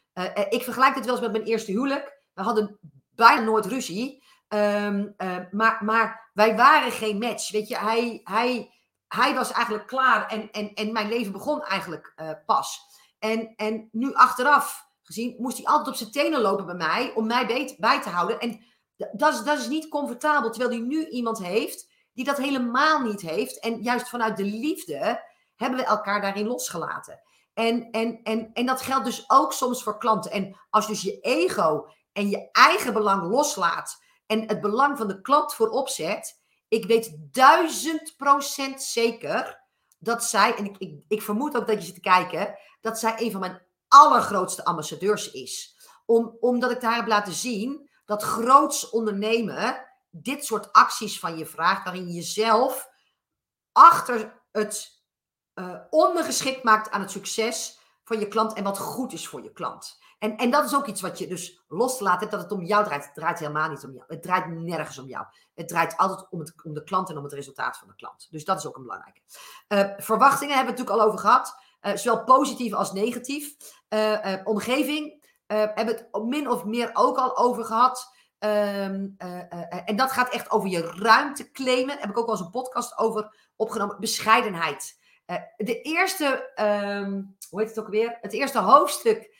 ik vergelijk dit wel eens met mijn eerste huwelijk. We hadden bijna nooit ruzie. Um, maar, maar wij waren geen match. Weet je, hij, hij, hij was eigenlijk klaar en, en, en mijn leven begon eigenlijk pas. En, en nu achteraf moest hij altijd op zijn tenen lopen bij mij om mij bij, te houden. En dat is, dat is niet comfortabel, terwijl hij nu iemand heeft die dat helemaal niet heeft. En juist vanuit de liefde hebben we elkaar daarin losgelaten. En, en, en, en dat geldt dus ook soms voor klanten. En als dus je ego en je eigen belang loslaat en het belang van de klant voorop zet, ik weet duizend procent zeker dat zij, en ik, ik, ik vermoed ook dat je zit te kijken, dat zij een van mijn allergrootste ambassadeurs is. Om, omdat ik daar heb laten zien dat groots ondernemen dit soort acties van je vraagt, waarin je jezelf achter het uh, ondergeschikt maakt aan het succes van je klant en wat goed is voor je klant. En, en dat is ook iets wat je dus los te laten hebt, dat het om jou draait. Het draait helemaal niet om jou. Het draait nergens om jou. Het draait altijd om, het, om de klant en om het resultaat van de klant. Dus dat is ook een belangrijke. Uh, verwachtingen hebben we het natuurlijk al over gehad. Uh, zowel positief als negatief. Uh, omgeving hebben we het min of meer ook al over gehad. Ehm, en dat gaat echt over je ruimte claimen. Heb ik ook wel eens een podcast over opgenomen. Bescheidenheid. de eerste, ehm, hoe heet het ook weer? Het eerste hoofdstuk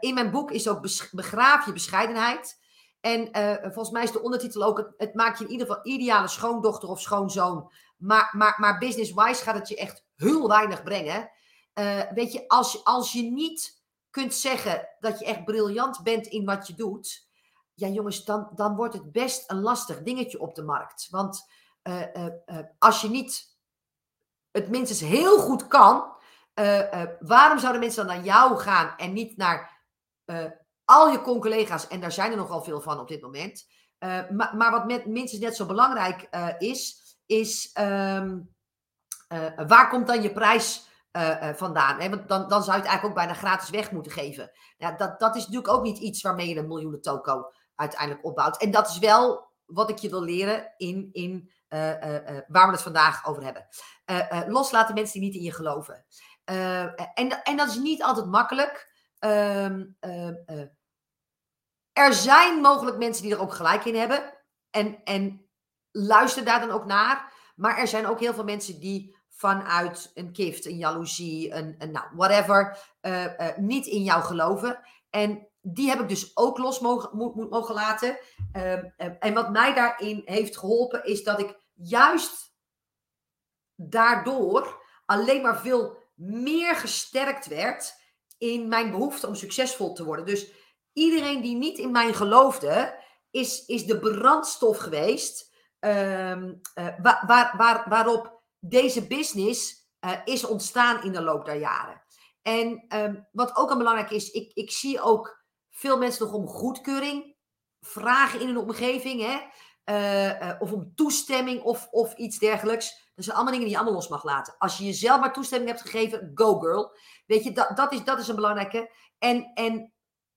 in mijn boek is ook Begraaf je bescheidenheid. En volgens mij is de ondertitel ook: het, het maakt je in ieder geval ideale schoondochter of schoonzoon. Maar, maar, maar business-wise gaat het je echt heel weinig brengen. Uh, weet je, als, als je niet kunt zeggen dat je echt briljant bent in wat je doet. Ja, jongens, dan, dan wordt het best een lastig dingetje op de markt. Want uh, uh, als je niet het minstens heel goed kan, waarom zouden mensen dan naar jou gaan en niet naar al je con-collega's? En daar zijn er nogal veel van op dit moment. maar, maar wat minstens net zo belangrijk is, is um, waar komt dan je prijs uh, vandaan? Hè? Want dan, dan zou je het eigenlijk ook bijna gratis weg moeten geven. Ja, dat, dat is natuurlijk ook niet iets waarmee je een miljoenen toko uiteindelijk opbouwt. En dat is wel wat ik je wil leren in, in uh, waar we het vandaag over hebben. loslaten mensen die niet in je geloven. en, en dat is niet altijd makkelijk. Ehm, er zijn mogelijk mensen die er ook gelijk in hebben. En, en luister daar dan ook naar. Maar er zijn ook heel veel mensen die vanuit een gift, een jaloezie, een, nou, whatever, uh, uh, niet in jou geloven. En die heb ik dus ook los mogen, moet, mogen laten. Uh, en wat mij daarin heeft geholpen, is dat ik juist daardoor alleen maar veel meer gesterkt werd in mijn behoefte om succesvol te worden. Dus iedereen die niet in mij geloofde, is, is de brandstof geweest um, waar, waar, waar, waarop deze business uh, is ontstaan in de loop der jaren. En um, wat ook al belangrijk is, ik, ik zie ook veel mensen nog om goedkeuring vragen in hun omgeving. Hè? Uh, uh, of om toestemming of, of iets dergelijks. Dat zijn allemaal dingen die je allemaal los mag laten. Als je jezelf maar toestemming hebt gegeven, go girl. Weet je, dat, dat, is, dat is een belangrijke. En, en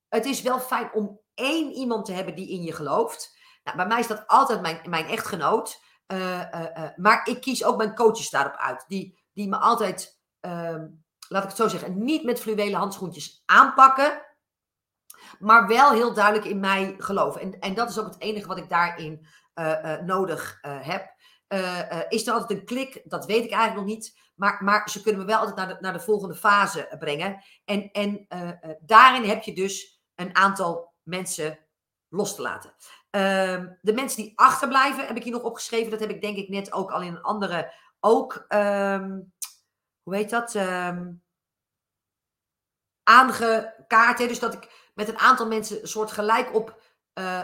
het is wel fijn om één iemand te hebben die in je gelooft. Nou, bij mij is dat altijd mijn, mijn echtgenoot. Uh, uh, maar ik kies ook mijn coaches daarop uit. Die, die me altijd, ehm, laat ik het zo zeggen, niet met fluwelen handschoentjes aanpakken. Maar wel heel duidelijk in mij geloven. En, en dat is ook het enige wat ik daarin nodig heb. is er altijd een klik? Dat weet ik eigenlijk nog niet. Maar, maar ze kunnen me wel altijd naar de, naar de volgende fase brengen. En, en daarin heb je dus een aantal mensen los te laten. Ehm, de mensen die achterblijven, heb ik hier nog opgeschreven. Dat heb ik denk ik net ook al in een andere ook, um, hoe heet dat? Um, aangekaart. Hè? Dus dat ik met een aantal mensen een soort gelijk op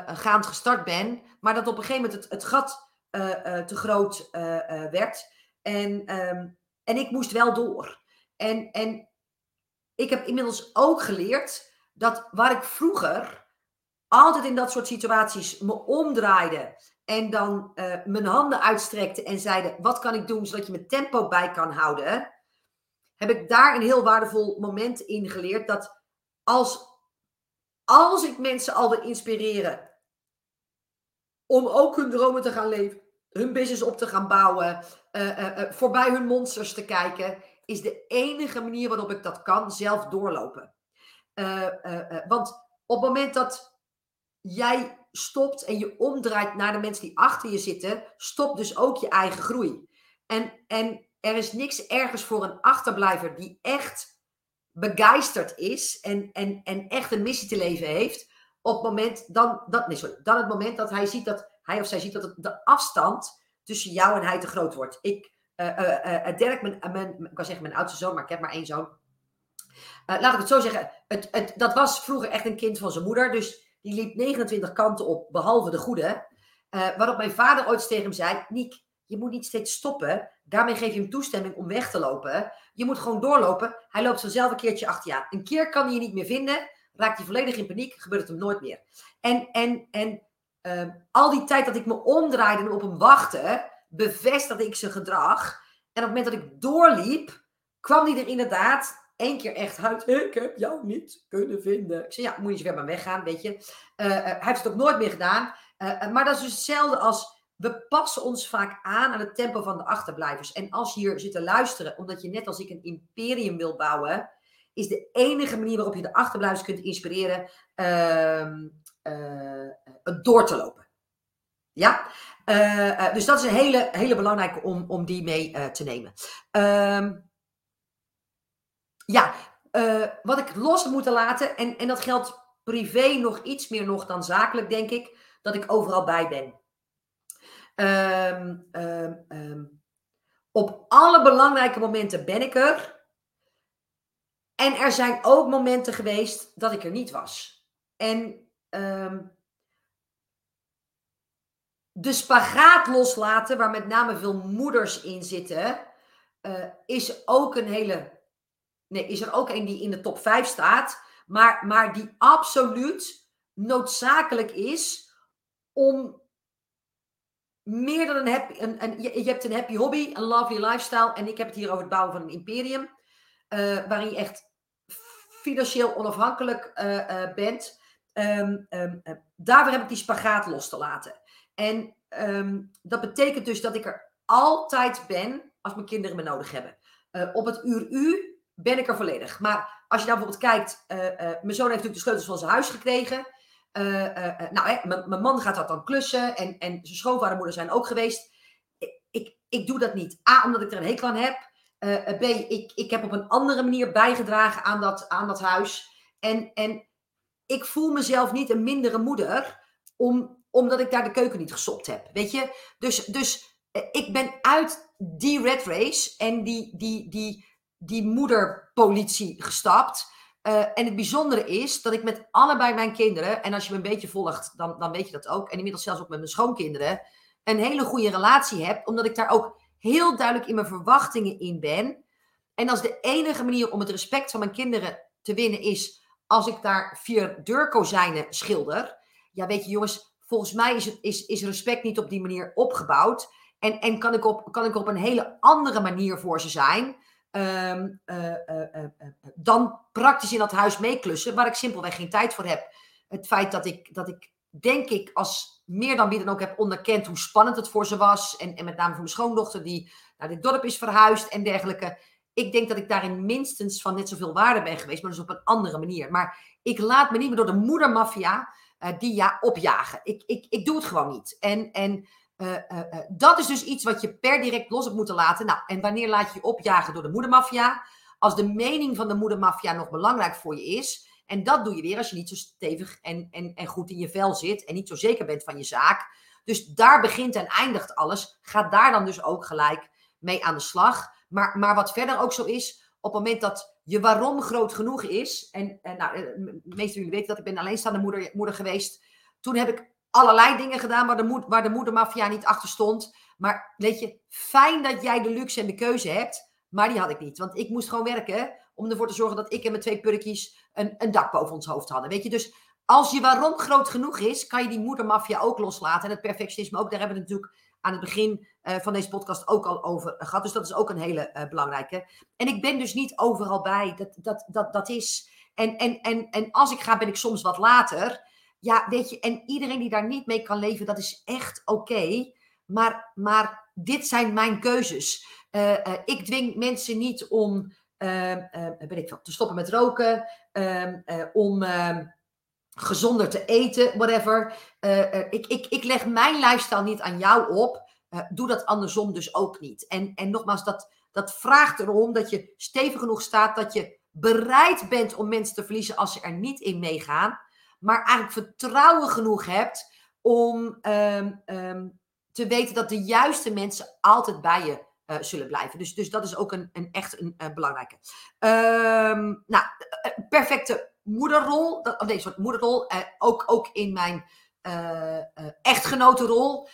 gaand gestart ben. Maar dat op een gegeven moment het, gat uh, uh, te groot werd. En, en ik moest wel door. En, en ik heb inmiddels ook geleerd dat waar ik vroeger altijd in dat soort situaties me omdraaide en dan uh, mijn handen uitstrekte en zeiden: Wat kan ik doen zodat je mijn tempo bij kan houden? Heb ik daar een heel waardevol moment in geleerd. Dat als, als ik mensen al wil inspireren om ook hun dromen te gaan leven, hun business op te gaan bouwen, uh, uh, voorbij hun monsters te kijken, is de enige manier waarop ik dat kan zelf doorlopen. want op het moment dat jij stopt en je omdraait naar de mensen die achter je zitten, stopt dus ook je eigen groei. En, en er is niks ergens voor een achterblijver die echt begeisterd is en, en, en echt een missie te leven heeft, op het moment dan, dat, nee, sorry, dan het moment dat hij ziet dat hij of zij ziet dat de afstand tussen jou en hij te groot wordt. Ik, uh, uh, uh, mijn, mijn, ik kan zeggen mijn oudste zoon, maar ik heb maar één zoon. laat ik het zo zeggen, het, het, dat was vroeger echt een kind van zijn moeder, dus die liep 29 kanten op, behalve de goede. Uh, waarop mijn vader ooit tegen hem zei: Niek, je moet niet steeds stoppen. Daarmee geef je hem toestemming om weg te lopen. Je moet gewoon doorlopen. Hij loopt vanzelf een keertje achter je aan. Een keer kan hij je niet meer vinden. Raakt hij volledig in paniek. Gebeurt het hem nooit meer. En, en, en uh, al die tijd dat ik me omdraaide en op hem wachtte, bevestigde ik zijn gedrag. En op het moment dat ik doorliep, kwam hij er inderdaad één keer echt uit. Ik heb jou niet kunnen vinden. Ik zei, ja, moet je eens weer maar weggaan, weet je. Uh, hij heeft het ook nooit meer gedaan. Uh, maar dat is dus hetzelfde als... We passen ons vaak aan aan het tempo van de achterblijvers. En als je hier zit te luisteren, omdat je net als ik een imperium wil bouwen, is de enige manier waarop je de achterblijvers kunt inspireren, ehm, door te lopen. Ja, dus dat is een hele, hele belangrijke om, om die mee te nemen. Ehm, ja, wat ik los moet laten, en, en dat geldt privé nog iets meer nog dan zakelijk, denk ik, dat ik overal bij ben. Um, um, op alle belangrijke momenten ben ik er. En er zijn ook momenten geweest dat ik er niet was. En de spagaat loslaten, waar met name veel moeders in zitten, uh, is ook een hele. Nee, is er ook een die in de top 5 staat. Maar, maar die absoluut noodzakelijk is om meer dan een happy. Een, een, je, hebt een happy hobby, een lovely lifestyle. En ik heb het hier over het bouwen van een imperium. Uh, waarin je echt financieel onafhankelijk uh, uh, bent. Um, um, daarvoor heb ik die spagaat los te laten. En um, dat betekent dus dat ik er altijd ben als mijn kinderen me nodig hebben. op het uur U ben ik er volledig. Maar als je nou bijvoorbeeld kijkt, mijn zoon heeft natuurlijk de sleutels van zijn huis gekregen. Uh, nou, mijn man gaat dat dan klussen en, en zijn schoonvader en moeder zijn ook geweest. Ik, ik, doe dat niet. A, omdat ik er een hekel aan heb. B, ik, ik heb op een andere manier bijgedragen aan dat, aan dat huis. En, en ik voel mezelf niet een mindere moeder, om, omdat ik daar de keuken niet gesopt heb. Weet je? Dus, dus ik ben uit die red race en die, die, die, die moederpolitie gestapt. Uh, en het bijzondere is dat ik met allebei mijn kinderen, en als je me een beetje volgt, dan, dan weet je dat ook, en inmiddels zelfs ook met mijn schoonkinderen, een hele goede relatie heb, omdat ik daar ook heel duidelijk in mijn verwachtingen in ben. En als de enige manier om het respect van mijn kinderen te winnen is als ik daar vier deurkozijnen schilder. Ja, weet je jongens, volgens mij is, het, is, is respect niet op die manier opgebouwd. En, en kan, ik op, kan ik op een hele andere manier voor ze zijn. Um, uh, uh, dan praktisch in dat huis meeklussen, waar ik simpelweg geen tijd voor heb. Het feit dat ik, dat ik denk ik, als meer dan wie dan ook heb onderkend hoe spannend het voor ze was. En, en met name voor mijn schoondochter, die naar dit dorp is verhuisd en dergelijke. Ik denk dat ik daarin minstens van net zoveel waarde ben geweest, maar dus op een andere manier. Maar ik laat me niet meer door de moedermafia die ja opjagen. Ik, ik, ik doe het gewoon niet. En, en uh, uh, dat is dus iets wat je per direct los hebt moeten laten. Nou, en wanneer laat je je opjagen door de moedermafia? Als de mening van de moedermafia nog belangrijk voor je is. En dat doe je weer als je niet zo stevig en, en, en goed in je vel zit. En niet zo zeker bent van je zaak. Dus daar begint en eindigt alles. Ga daar dan dus ook gelijk mee aan de slag. Maar, maar wat verder ook zo is, op het moment dat je waarom groot genoeg is. En, en nou, de meeste van jullie weten dat ik ben alleenstaande moeder, moeder geweest. Toen heb ik allerlei dingen gedaan waar de, moed, waar de moedermafia niet achter stond. Maar weet je, fijn dat jij de luxe en de keuze hebt. Maar die had ik niet. Want ik moest gewoon werken om ervoor te zorgen dat ik en mijn twee purkjes een, een dak boven ons hoofd hadden. Weet je, dus als je waarom groot genoeg is, kan je die moedermafia ook loslaten. En het perfectionisme ook. Daar hebben we natuurlijk aan het begin uh, van deze podcast ook al over gehad. Dus dat is ook een hele uh, belangrijke. En ik ben dus niet overal bij. Dat, dat, dat, dat is. En, en, en, en als ik ga, ben ik soms wat later. Ja, weet je, en iedereen die daar niet mee kan leven, dat is echt oké. Maar, maar dit zijn mijn keuzes. Uh, uh, ik dwing mensen niet om uh, weet ik veel, te stoppen met roken, ehm, om ehm, gezonder te eten, whatever. ik, ik, ik leg mijn lifestyle niet aan jou op. doe dat andersom dus ook niet. En, en nogmaals, dat, dat vraagt erom dat je stevig genoeg staat, dat je bereid bent om mensen te verliezen als ze er niet in meegaan maar eigenlijk vertrouwen genoeg hebt om um, um, te weten dat de juiste mensen altijd bij je uh, zullen blijven. Dus, dus dat is ook een, een echt een, een belangrijke. Um, nou, eh, perfecte moederrol, dat, nee, soort moederrol, ook, ook in mijn echtgenotenrol.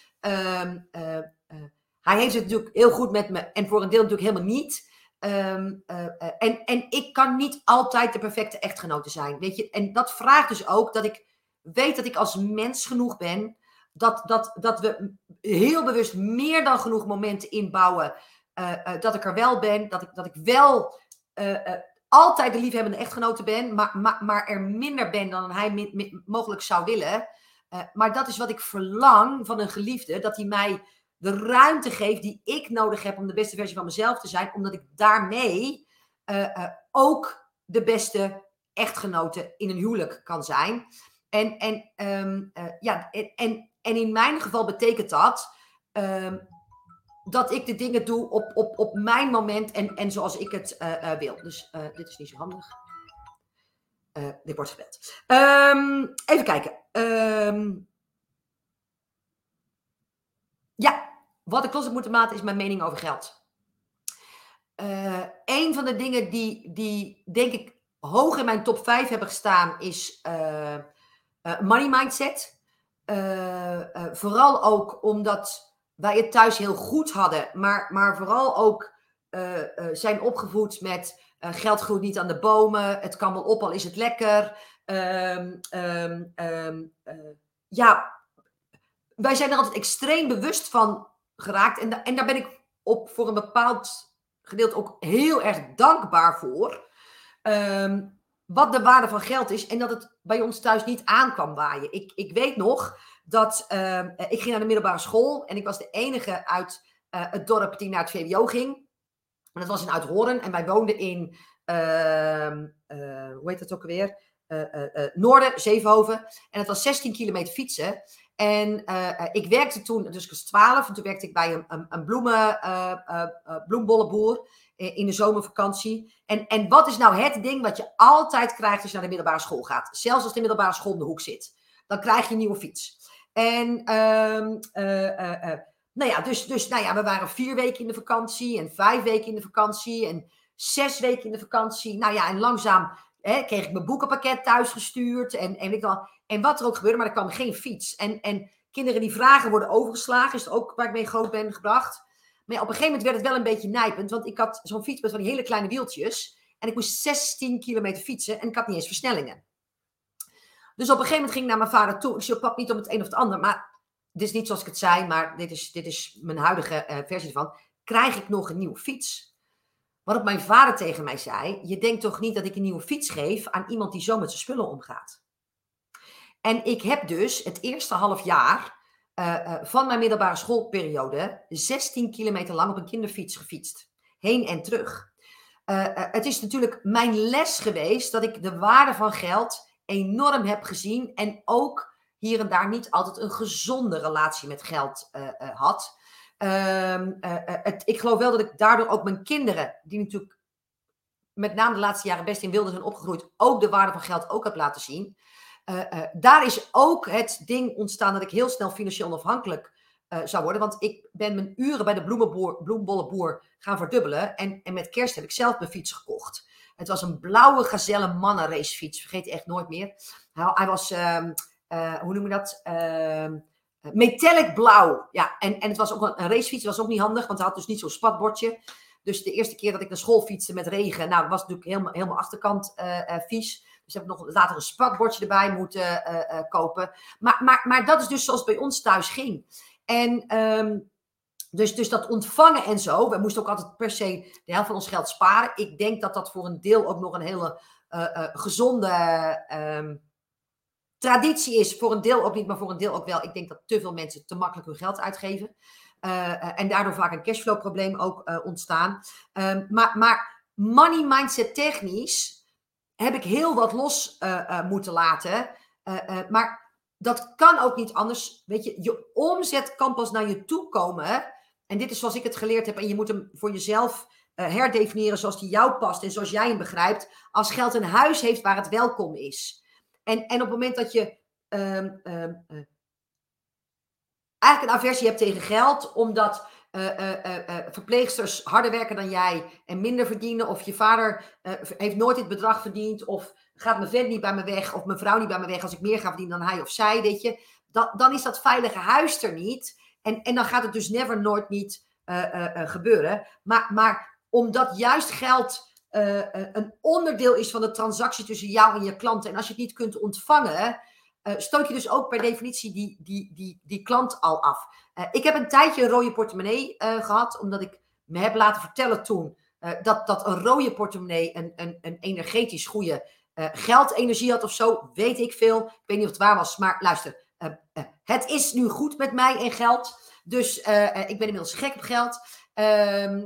hij heeft het natuurlijk heel goed met me en voor een deel natuurlijk helemaal niet. Um, uh, en, en ik kan niet altijd de perfecte echtgenote zijn. Weet je? En dat vraagt dus ook dat ik weet dat ik als mens genoeg ben. Dat, dat, dat we heel bewust meer dan genoeg momenten inbouwen. Uh, dat ik er wel ben. Dat ik, dat ik wel altijd de liefhebbende echtgenote ben. Maar, maar, maar er minder ben dan hij mogelijk zou willen. maar dat is wat ik verlang van een geliefde. Dat hij mij de ruimte geef die ik nodig heb om de beste versie van mezelf te zijn, omdat ik daarmee uh, uh, ook de beste echtgenote in een huwelijk kan zijn. En, en, ehm, ja, en, en, in mijn geval betekent dat ehm, dat ik de dingen doe op, op, op mijn moment en, en zoals ik het wil. Dus dit is niet zo handig. dit wordt gebeld. Um, even kijken. Ja, wat ik los heb moeten maken is mijn mening over geld. Uh, een van de dingen die, die denk ik hoog in mijn top 5 hebben gestaan is uh, uh, money mindset. vooral ook omdat wij het thuis heel goed hadden, maar, maar vooral ook zijn opgevoed met geld groeit niet aan de bomen, het kan wel op al is het lekker. Um, um, um, ja, wij zijn er altijd extreem bewust van geraakt en, en daar ben ik op voor een bepaald gedeelte ook heel erg dankbaar voor. Ehm, wat de waarde van geld is en dat het bij ons thuis niet aankwam waaien. Ik, ik weet nog dat uh, ik ging naar de middelbare school en ik was de enige uit uh, het dorp die naar het VWO ging. En dat was in Uithoren en wij woonden in, uh, hoe heet dat ook alweer? Noorden, Zevenhoven. En het was 16 kilometer fietsen. En uh, ik werkte toen, dus ik was 12, en toen werkte ik bij een, een, bloemen, uh, bloembollenboer in de zomervakantie. En, en wat is nou het ding wat je altijd krijgt als je naar de middelbare school gaat? Zelfs als de middelbare school in de hoek zit. Dan krijg je een nieuwe fiets. En um, nou ja, dus, dus nou ja, we waren vier weken in de vakantie en vijf weken in de vakantie en zes weken in de vakantie. Nou ja, en langzaam hè, kreeg ik mijn boekenpakket thuis gestuurd en, en ik dan en wat er ook gebeurde, maar er kwam geen fiets. En, en kinderen die vragen worden overgeslagen, is het ook waar ik mee groot ben gebracht. Maar op een gegeven moment werd het wel een beetje nijpend, want ik had zo'n fiets met van die hele kleine wieltjes. En ik moest 16 kilometer fietsen en ik had niet eens versnellingen. Dus op een gegeven moment ging ik naar mijn vader toe. Ik zei, pak niet om het een of het ander, maar dit is niet zoals ik het zei, maar dit is, dit is mijn huidige uh, versie ervan. Krijg ik nog een nieuwe fiets? Waarop mijn vader tegen mij zei: Je denkt toch niet dat ik een nieuwe fiets geef aan iemand die zo met zijn spullen omgaat? En ik heb dus het eerste half jaar uh, uh, van mijn middelbare schoolperiode 16 kilometer lang op een kinderfiets gefietst. Heen en terug. Uh, het is natuurlijk mijn les geweest dat ik de waarde van geld enorm heb gezien. En ook hier en daar niet altijd een gezonde relatie met geld had. Ehm, het, ik geloof wel dat ik daardoor ook mijn kinderen, die natuurlijk met name de laatste jaren best in wilde zijn opgegroeid, ook de waarde van geld ook heb laten zien. Uh, daar is ook het ding ontstaan dat ik heel snel financieel onafhankelijk zou worden. Want ik ben mijn uren bij de bloembollenboer gaan verdubbelen. En, en met kerst heb ik zelf mijn fiets gekocht. Het was een blauwe gazelle mannenracefiets. Vergeet echt nooit meer. Hij, was, ehm, hoe noem je dat? Ehm, metallic blauw. Ja, en, en het was ook een, racefiets. was ook niet handig, want hij had dus niet zo'n spatbordje. Dus de eerste keer dat ik naar school fietste met regen, nou, was natuurlijk helemaal, helemaal achterkant vies. Dus heb ik nog later een spakbordje erbij moeten uh, kopen. Maar, maar, maar dat is dus zoals het bij ons thuis ging. En um, dus, dus dat ontvangen en zo. We moesten ook altijd per se de helft van ons geld sparen. Ik denk dat dat voor een deel ook nog een hele gezonde um, traditie is. Voor een deel ook niet, maar voor een deel ook wel. Ik denk dat te veel mensen te makkelijk hun geld uitgeven. en daardoor vaak een cashflow probleem ook ontstaan. Um, maar, maar money mindset technisch heb ik heel wat los moeten laten. Maar dat kan ook niet anders. Weet je, je omzet kan pas naar je toe komen. En dit is zoals ik het geleerd heb. En je moet hem voor jezelf herdefiniëren zoals die jou past en zoals jij hem begrijpt. Als geld een huis heeft waar het welkom is. En, en op het moment dat je um, um, eigenlijk een aversie hebt tegen geld, omdat uh, verpleegsters harder werken dan jij en minder verdienen. Of je vader heeft nooit dit bedrag verdiend. Of gaat mijn vent niet bij me weg. Of mijn vrouw niet bij me weg als ik meer ga verdienen dan hij of zij. Weet je. Dat, dan is dat veilige huis er niet. En, en dan gaat het dus never nooit niet gebeuren. Maar, maar omdat juist geld een onderdeel is van de transactie tussen jou en je klanten. En als je het niet kunt ontvangen uh, stoot je dus ook per definitie die, die, die, die klant al af. Ik heb een tijdje een rode portemonnee gehad, omdat ik me heb laten vertellen toen dat, dat een rode portemonnee een, een, een energetisch goede geldenergie had of zo. Weet ik veel. Ik weet niet of het waar was, maar luister. het is nu goed met mij en geld. Dus ik ben inmiddels gek op geld. Ehm,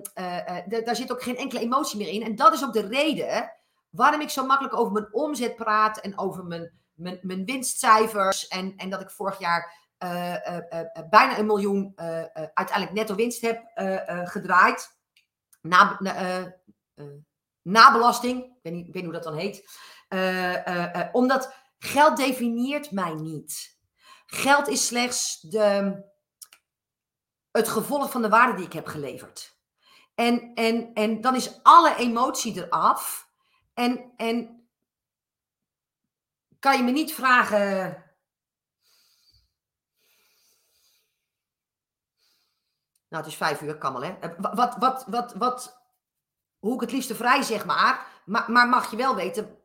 daar zit ook geen enkele emotie meer in. En dat is ook de reden waarom ik zo makkelijk over mijn omzet praat en over mijn mijn, mijn winstcijfers en, en dat ik vorig jaar bijna een miljoen uiteindelijk netto winst heb gedraaid. Na, na belasting, ik weet, niet, ik weet niet hoe dat dan heet. omdat geld definieert mij niet. Geld is slechts de, het gevolg van de waarde die ik heb geleverd. En, en, en dan is alle emotie eraf. En, en kan je me niet vragen. Nou, het is vijf uur, kan hè? Wat, wat, wat, wat, hoe ik het liefste vrij zeg maar. Maar, maar mag je wel weten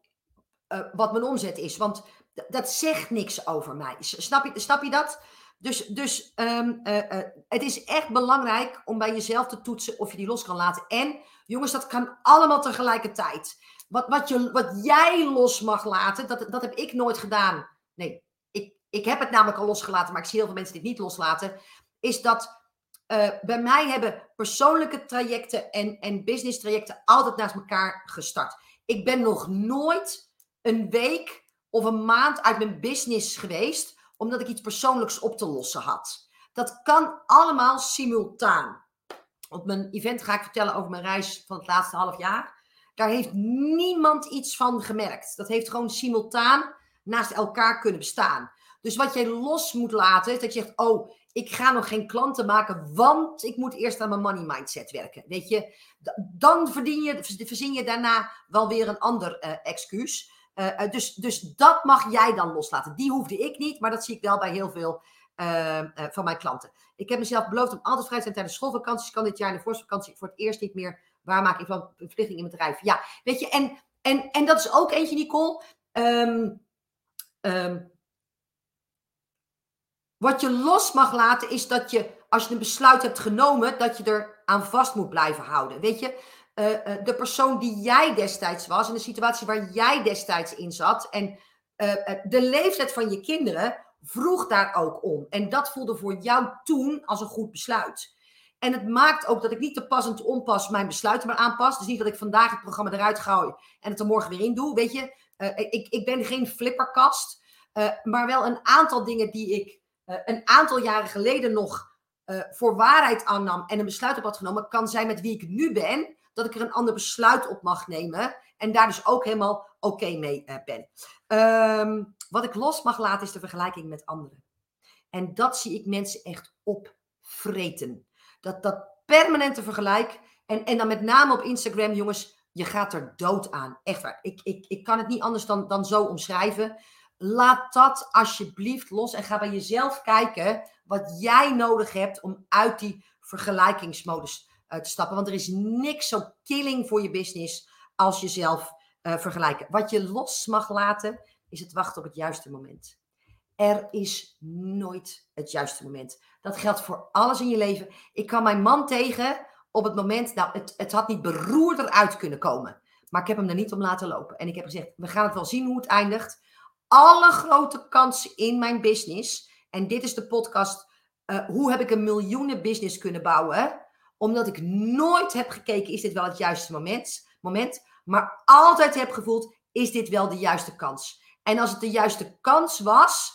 uh, wat mijn omzet is. Want dat zegt niks over mij. Snap je, snap je dat? Dus, dus um, uh, uh, het is echt belangrijk om bij jezelf te toetsen of je die los kan laten. En jongens, dat kan allemaal tegelijkertijd. Wat, wat, je, wat jij los mag laten, dat, dat heb ik nooit gedaan. Nee, ik, ik heb het namelijk al losgelaten, maar ik zie heel veel mensen dit niet loslaten. Is dat uh, bij mij hebben persoonlijke trajecten en, en business trajecten altijd naast elkaar gestart. Ik ben nog nooit een week of een maand uit mijn business geweest, omdat ik iets persoonlijks op te lossen had. Dat kan allemaal simultaan. Op mijn event ga ik vertellen over mijn reis van het laatste half jaar. Daar heeft niemand iets van gemerkt. Dat heeft gewoon simultaan naast elkaar kunnen bestaan. Dus wat jij los moet laten, is dat je zegt: Oh, ik ga nog geen klanten maken, want ik moet eerst aan mijn money mindset werken. Weet je, dan verdien je, verzin je daarna wel weer een ander uh, excuus. Uh, uh, dus, dus dat mag jij dan loslaten. Die hoefde ik niet, maar dat zie ik wel bij heel veel van mijn klanten. Ik heb mezelf beloofd om altijd vrij te zijn tijdens schoolvakanties. Kan dit jaar in de voorvakantie voor het eerst niet meer Waar maak ik van verplichting in bedrijf? Ja, weet je, en, en, en dat is ook eentje, Nicole. Um, um, wat je los mag laten is dat je, als je een besluit hebt genomen, dat je er aan vast moet blijven houden. Weet je, uh, uh, de persoon die jij destijds was, in de situatie waar jij destijds in zat, en uh, de leeftijd van je kinderen vroeg daar ook om. En dat voelde voor jou toen als een goed besluit. En het maakt ook dat ik niet te pas en te onpas mijn besluiten maar aanpas. Dus niet dat ik vandaag het programma eruit gooi en het er morgen weer in doe. Weet je, ik, ik ben geen flipperkast. Maar wel een aantal dingen die ik een aantal jaren geleden nog voor waarheid aannam en een besluit op had genomen, kan zijn met wie ik nu ben, dat ik er een ander besluit op mag nemen. En daar dus ook helemaal oké mee ben. Um, wat ik los mag laten is de vergelijking met anderen. En dat zie ik mensen echt opvreten. Dat, dat permanente vergelijk. En, en dan met name op Instagram, jongens, je gaat er dood aan. Echt waar. Ik, ik, ik kan het niet anders dan, dan zo omschrijven. Laat dat alsjeblieft los en ga bij jezelf kijken wat jij nodig hebt om uit die vergelijkingsmodus te stappen. Want er is niks zo killing voor je business als jezelf uh, vergelijken. Wat je los mag laten, is het wachten op het juiste moment. Er is nooit het juiste moment. Dat geldt voor alles in je leven. Ik kan mijn man tegen op het moment, nou, het, het had niet beroerder uit kunnen komen. Maar ik heb hem er niet om laten lopen. En ik heb gezegd, we gaan het wel zien hoe het eindigt. Alle grote kansen in mijn business. En dit is de podcast, uh, hoe heb ik een miljoenen business kunnen bouwen? Omdat ik nooit heb gekeken, is dit wel het juiste moment? moment maar altijd heb gevoeld, is dit wel de juiste kans? En als het de juiste kans was,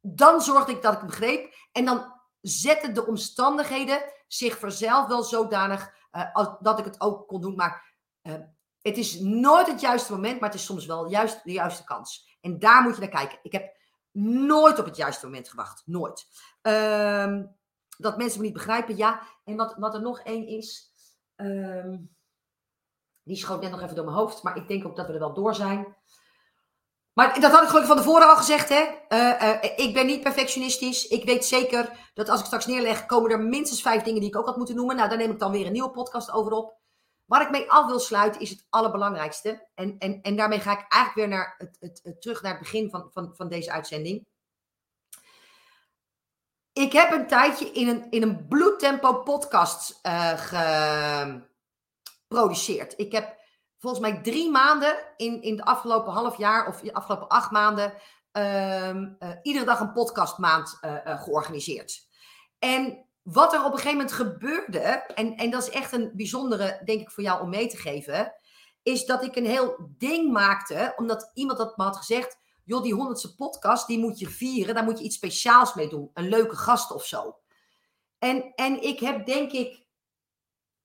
dan zorgde ik dat ik hem begreep. En dan zetten de omstandigheden zich vanzelf wel zodanig uh, dat ik het ook kon doen. Maar uh, het is nooit het juiste moment, maar het is soms wel juist de juiste kans. En daar moet je naar kijken. Ik heb nooit op het juiste moment gewacht. Nooit. Um, dat mensen me niet begrijpen, ja. En wat, wat er nog één is, um, die schoot net nog even door mijn hoofd, maar ik denk ook dat we er wel door zijn. Maar dat had ik gelukkig van tevoren al gezegd. Hè? Uh, uh, ik ben niet perfectionistisch. Ik weet zeker dat als ik straks neerleg, komen er minstens vijf dingen die ik ook had moeten noemen. Nou, daar neem ik dan weer een nieuwe podcast over op. Waar ik mee af wil sluiten is het allerbelangrijkste. En, en, en daarmee ga ik eigenlijk weer naar het, het terug naar het begin van, van, van deze uitzending. Ik heb een tijdje in een, in een bloedtempo podcast uh, geproduceerd. Ik heb volgens mij drie maanden in, in de afgelopen half jaar of de afgelopen acht maanden um, uh, iedere dag een podcastmaand uh, georganiseerd. En wat er op een gegeven moment gebeurde, en, en dat is echt een bijzondere, denk ik, voor jou om mee te geven, is dat ik een heel ding maakte, omdat iemand dat me had gezegd, joh, die honderdste podcast, die moet je vieren. Daar moet je iets speciaals mee doen. Een leuke gast of zo. En, en ik heb denk ik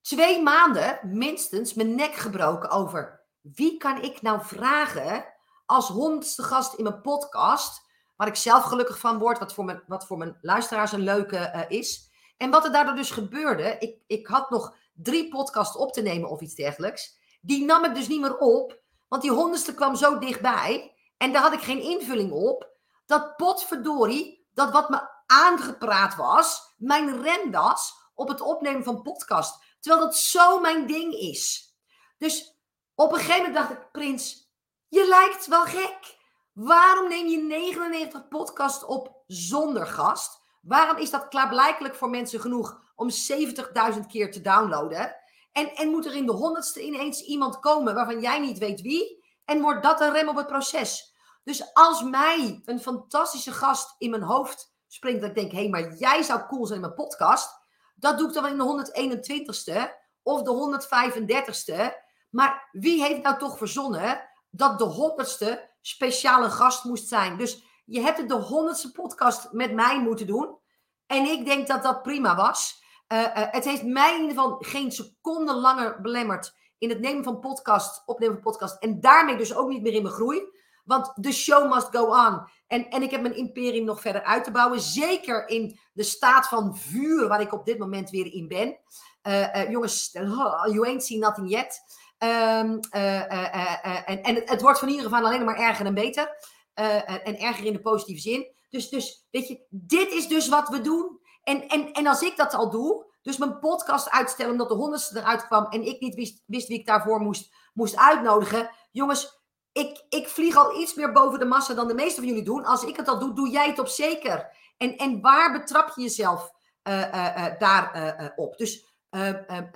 twee maanden minstens mijn nek gebroken over wie kan ik nou vragen als honderdste gast in mijn podcast, waar ik zelf gelukkig van word, wat voor mijn, wat voor mijn luisteraars een leuke uh, is. En wat er daardoor dus gebeurde, ik, ik had nog drie podcasts op te nemen of iets dergelijks. Die nam ik dus niet meer op, want die honderdste kwam zo dichtbij. En daar had ik geen invulling op. Dat potverdorie, dat wat me aangepraat was, mijn rem was op het opnemen van podcast. Terwijl dat zo mijn ding is. Dus op een gegeven moment dacht ik, Prins, je lijkt wel gek. Waarom neem je 99 podcast op zonder gast? Waarom is dat klaarblijkelijk voor mensen genoeg om 70.000 keer te downloaden? En, en moet er in de honderdste ineens iemand komen waarvan jij niet weet wie? En wordt dat een rem op het proces? Dus als mij een fantastische gast in mijn hoofd springt, dat ik denk, hé, hey, maar jij zou cool zijn in mijn podcast. Dat doe ik dan wel in de 121ste of de 135ste. Maar wie heeft nou toch verzonnen dat de honderdste speciale gast moest zijn? Dus je hebt het de honderdste podcast met mij moeten doen. En ik denk dat dat prima was. Uh, uh, het heeft mij in ieder geval geen seconde langer belemmerd in het nemen van podcast, opnemen van podcast. En daarmee dus ook niet meer in mijn groei. Want de show must go on. En, en ik heb mijn imperium nog verder uit te bouwen. Zeker in de staat van vuur waar ik op dit moment weer in ben. Uh, jongens, you ain't seen nothing yet. Um, en en het, wordt van ieder geval alleen maar erger en beter. en erger in de positieve zin. Dus, dus weet je, dit is dus wat we doen. En, en, en als ik dat al doe, dus mijn podcast uitstellen omdat de honderdste eruit kwam en ik niet wist, wist wie ik daarvoor moest, moest uitnodigen. Jongens, ik, ik vlieg al iets meer boven de massa dan de meeste van jullie doen. Als ik het al doe, doe jij het op zeker. En, en waar betrap je jezelf uh, uh, uh, daar op? Dus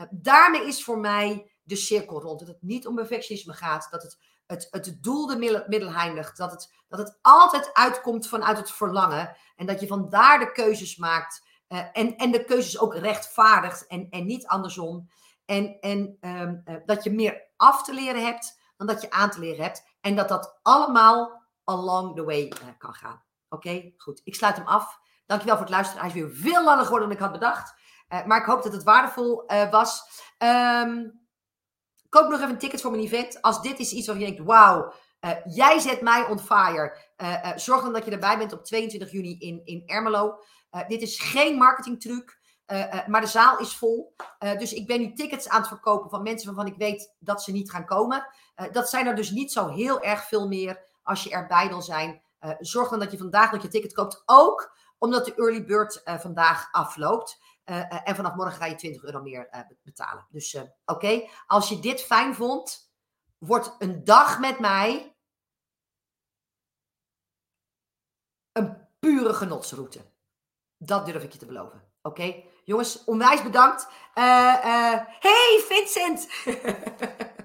daarmee is voor mij de cirkel rond. Dat het niet om perfectionisme gaat. Dat het het, het doel de middel, middel. Dat het, dat het altijd uitkomt vanuit het verlangen. En dat je vandaar de keuzes maakt. En, en de keuzes ook rechtvaardigt en, en niet andersom. En, en uh, dat je meer af te leren hebt dan dat je aan te leren hebt. En dat dat allemaal along the way uh, kan gaan. Oké, goed. Ik sluit hem af. Dankjewel voor het luisteren. Hij is weer veel langer geworden dan ik had bedacht. maar ik hoop dat het waardevol was. Um, Koop nog even een ticket voor mijn event. Als dit is iets waar je denkt, wauw, jij zet mij on fire. Zorg dan dat je erbij bent op 22 juni in, in Ermelo. dit is geen marketingtruc, maar de zaal is vol. dus ik ben nu tickets aan het verkopen van mensen waarvan ik weet dat ze niet gaan komen. dat zijn er dus niet zo heel erg veel meer als je erbij wil zijn. zorg dan dat je vandaag nog je ticket koopt. Ook omdat de early bird vandaag afloopt. En vanaf morgen ga je 20 euro meer betalen. Dus oké, als je dit fijn vond, wordt een dag met mij een pure genotsroute. Dat durf ik je te beloven. Oké. Jongens, onwijs bedankt. hey Vincent!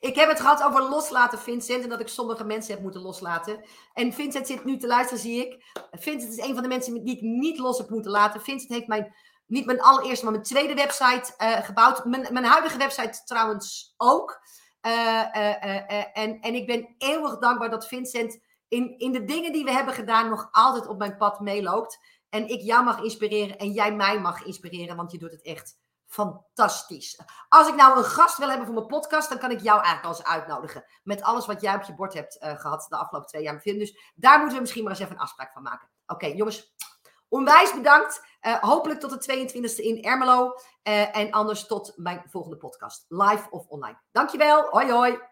Ik heb het gehad over loslaten, Vincent. En dat ik sommige mensen heb moeten loslaten. En Vincent zit nu te luisteren, zie ik. Vincent is een van de mensen die ik niet los heb moeten laten. Vincent heeft mijn, niet mijn allereerste, maar mijn tweede website uh, gebouwd. Mijn, mijn huidige website trouwens ook. Uh, uh, en, en ik ben eeuwig dankbaar dat Vincent in, in de dingen die we hebben gedaan nog altijd op mijn pad meeloopt. En ik jou mag inspireren en jij mij mag inspireren, want je doet het echt fantastisch. Als ik nou een gast wil hebben voor mijn podcast, dan kan ik jou eigenlijk als uitnodigen. Met alles wat jij op je bord hebt uh, gehad de afgelopen twee jaar. Dus daar moeten we misschien maar eens even een afspraak van maken. Oké, jongens. Onwijs bedankt. Uh, hopelijk tot de 22e in Ermelo. Uh, en anders tot mijn volgende podcast. Live of online. Dankjewel. Hoi hoi.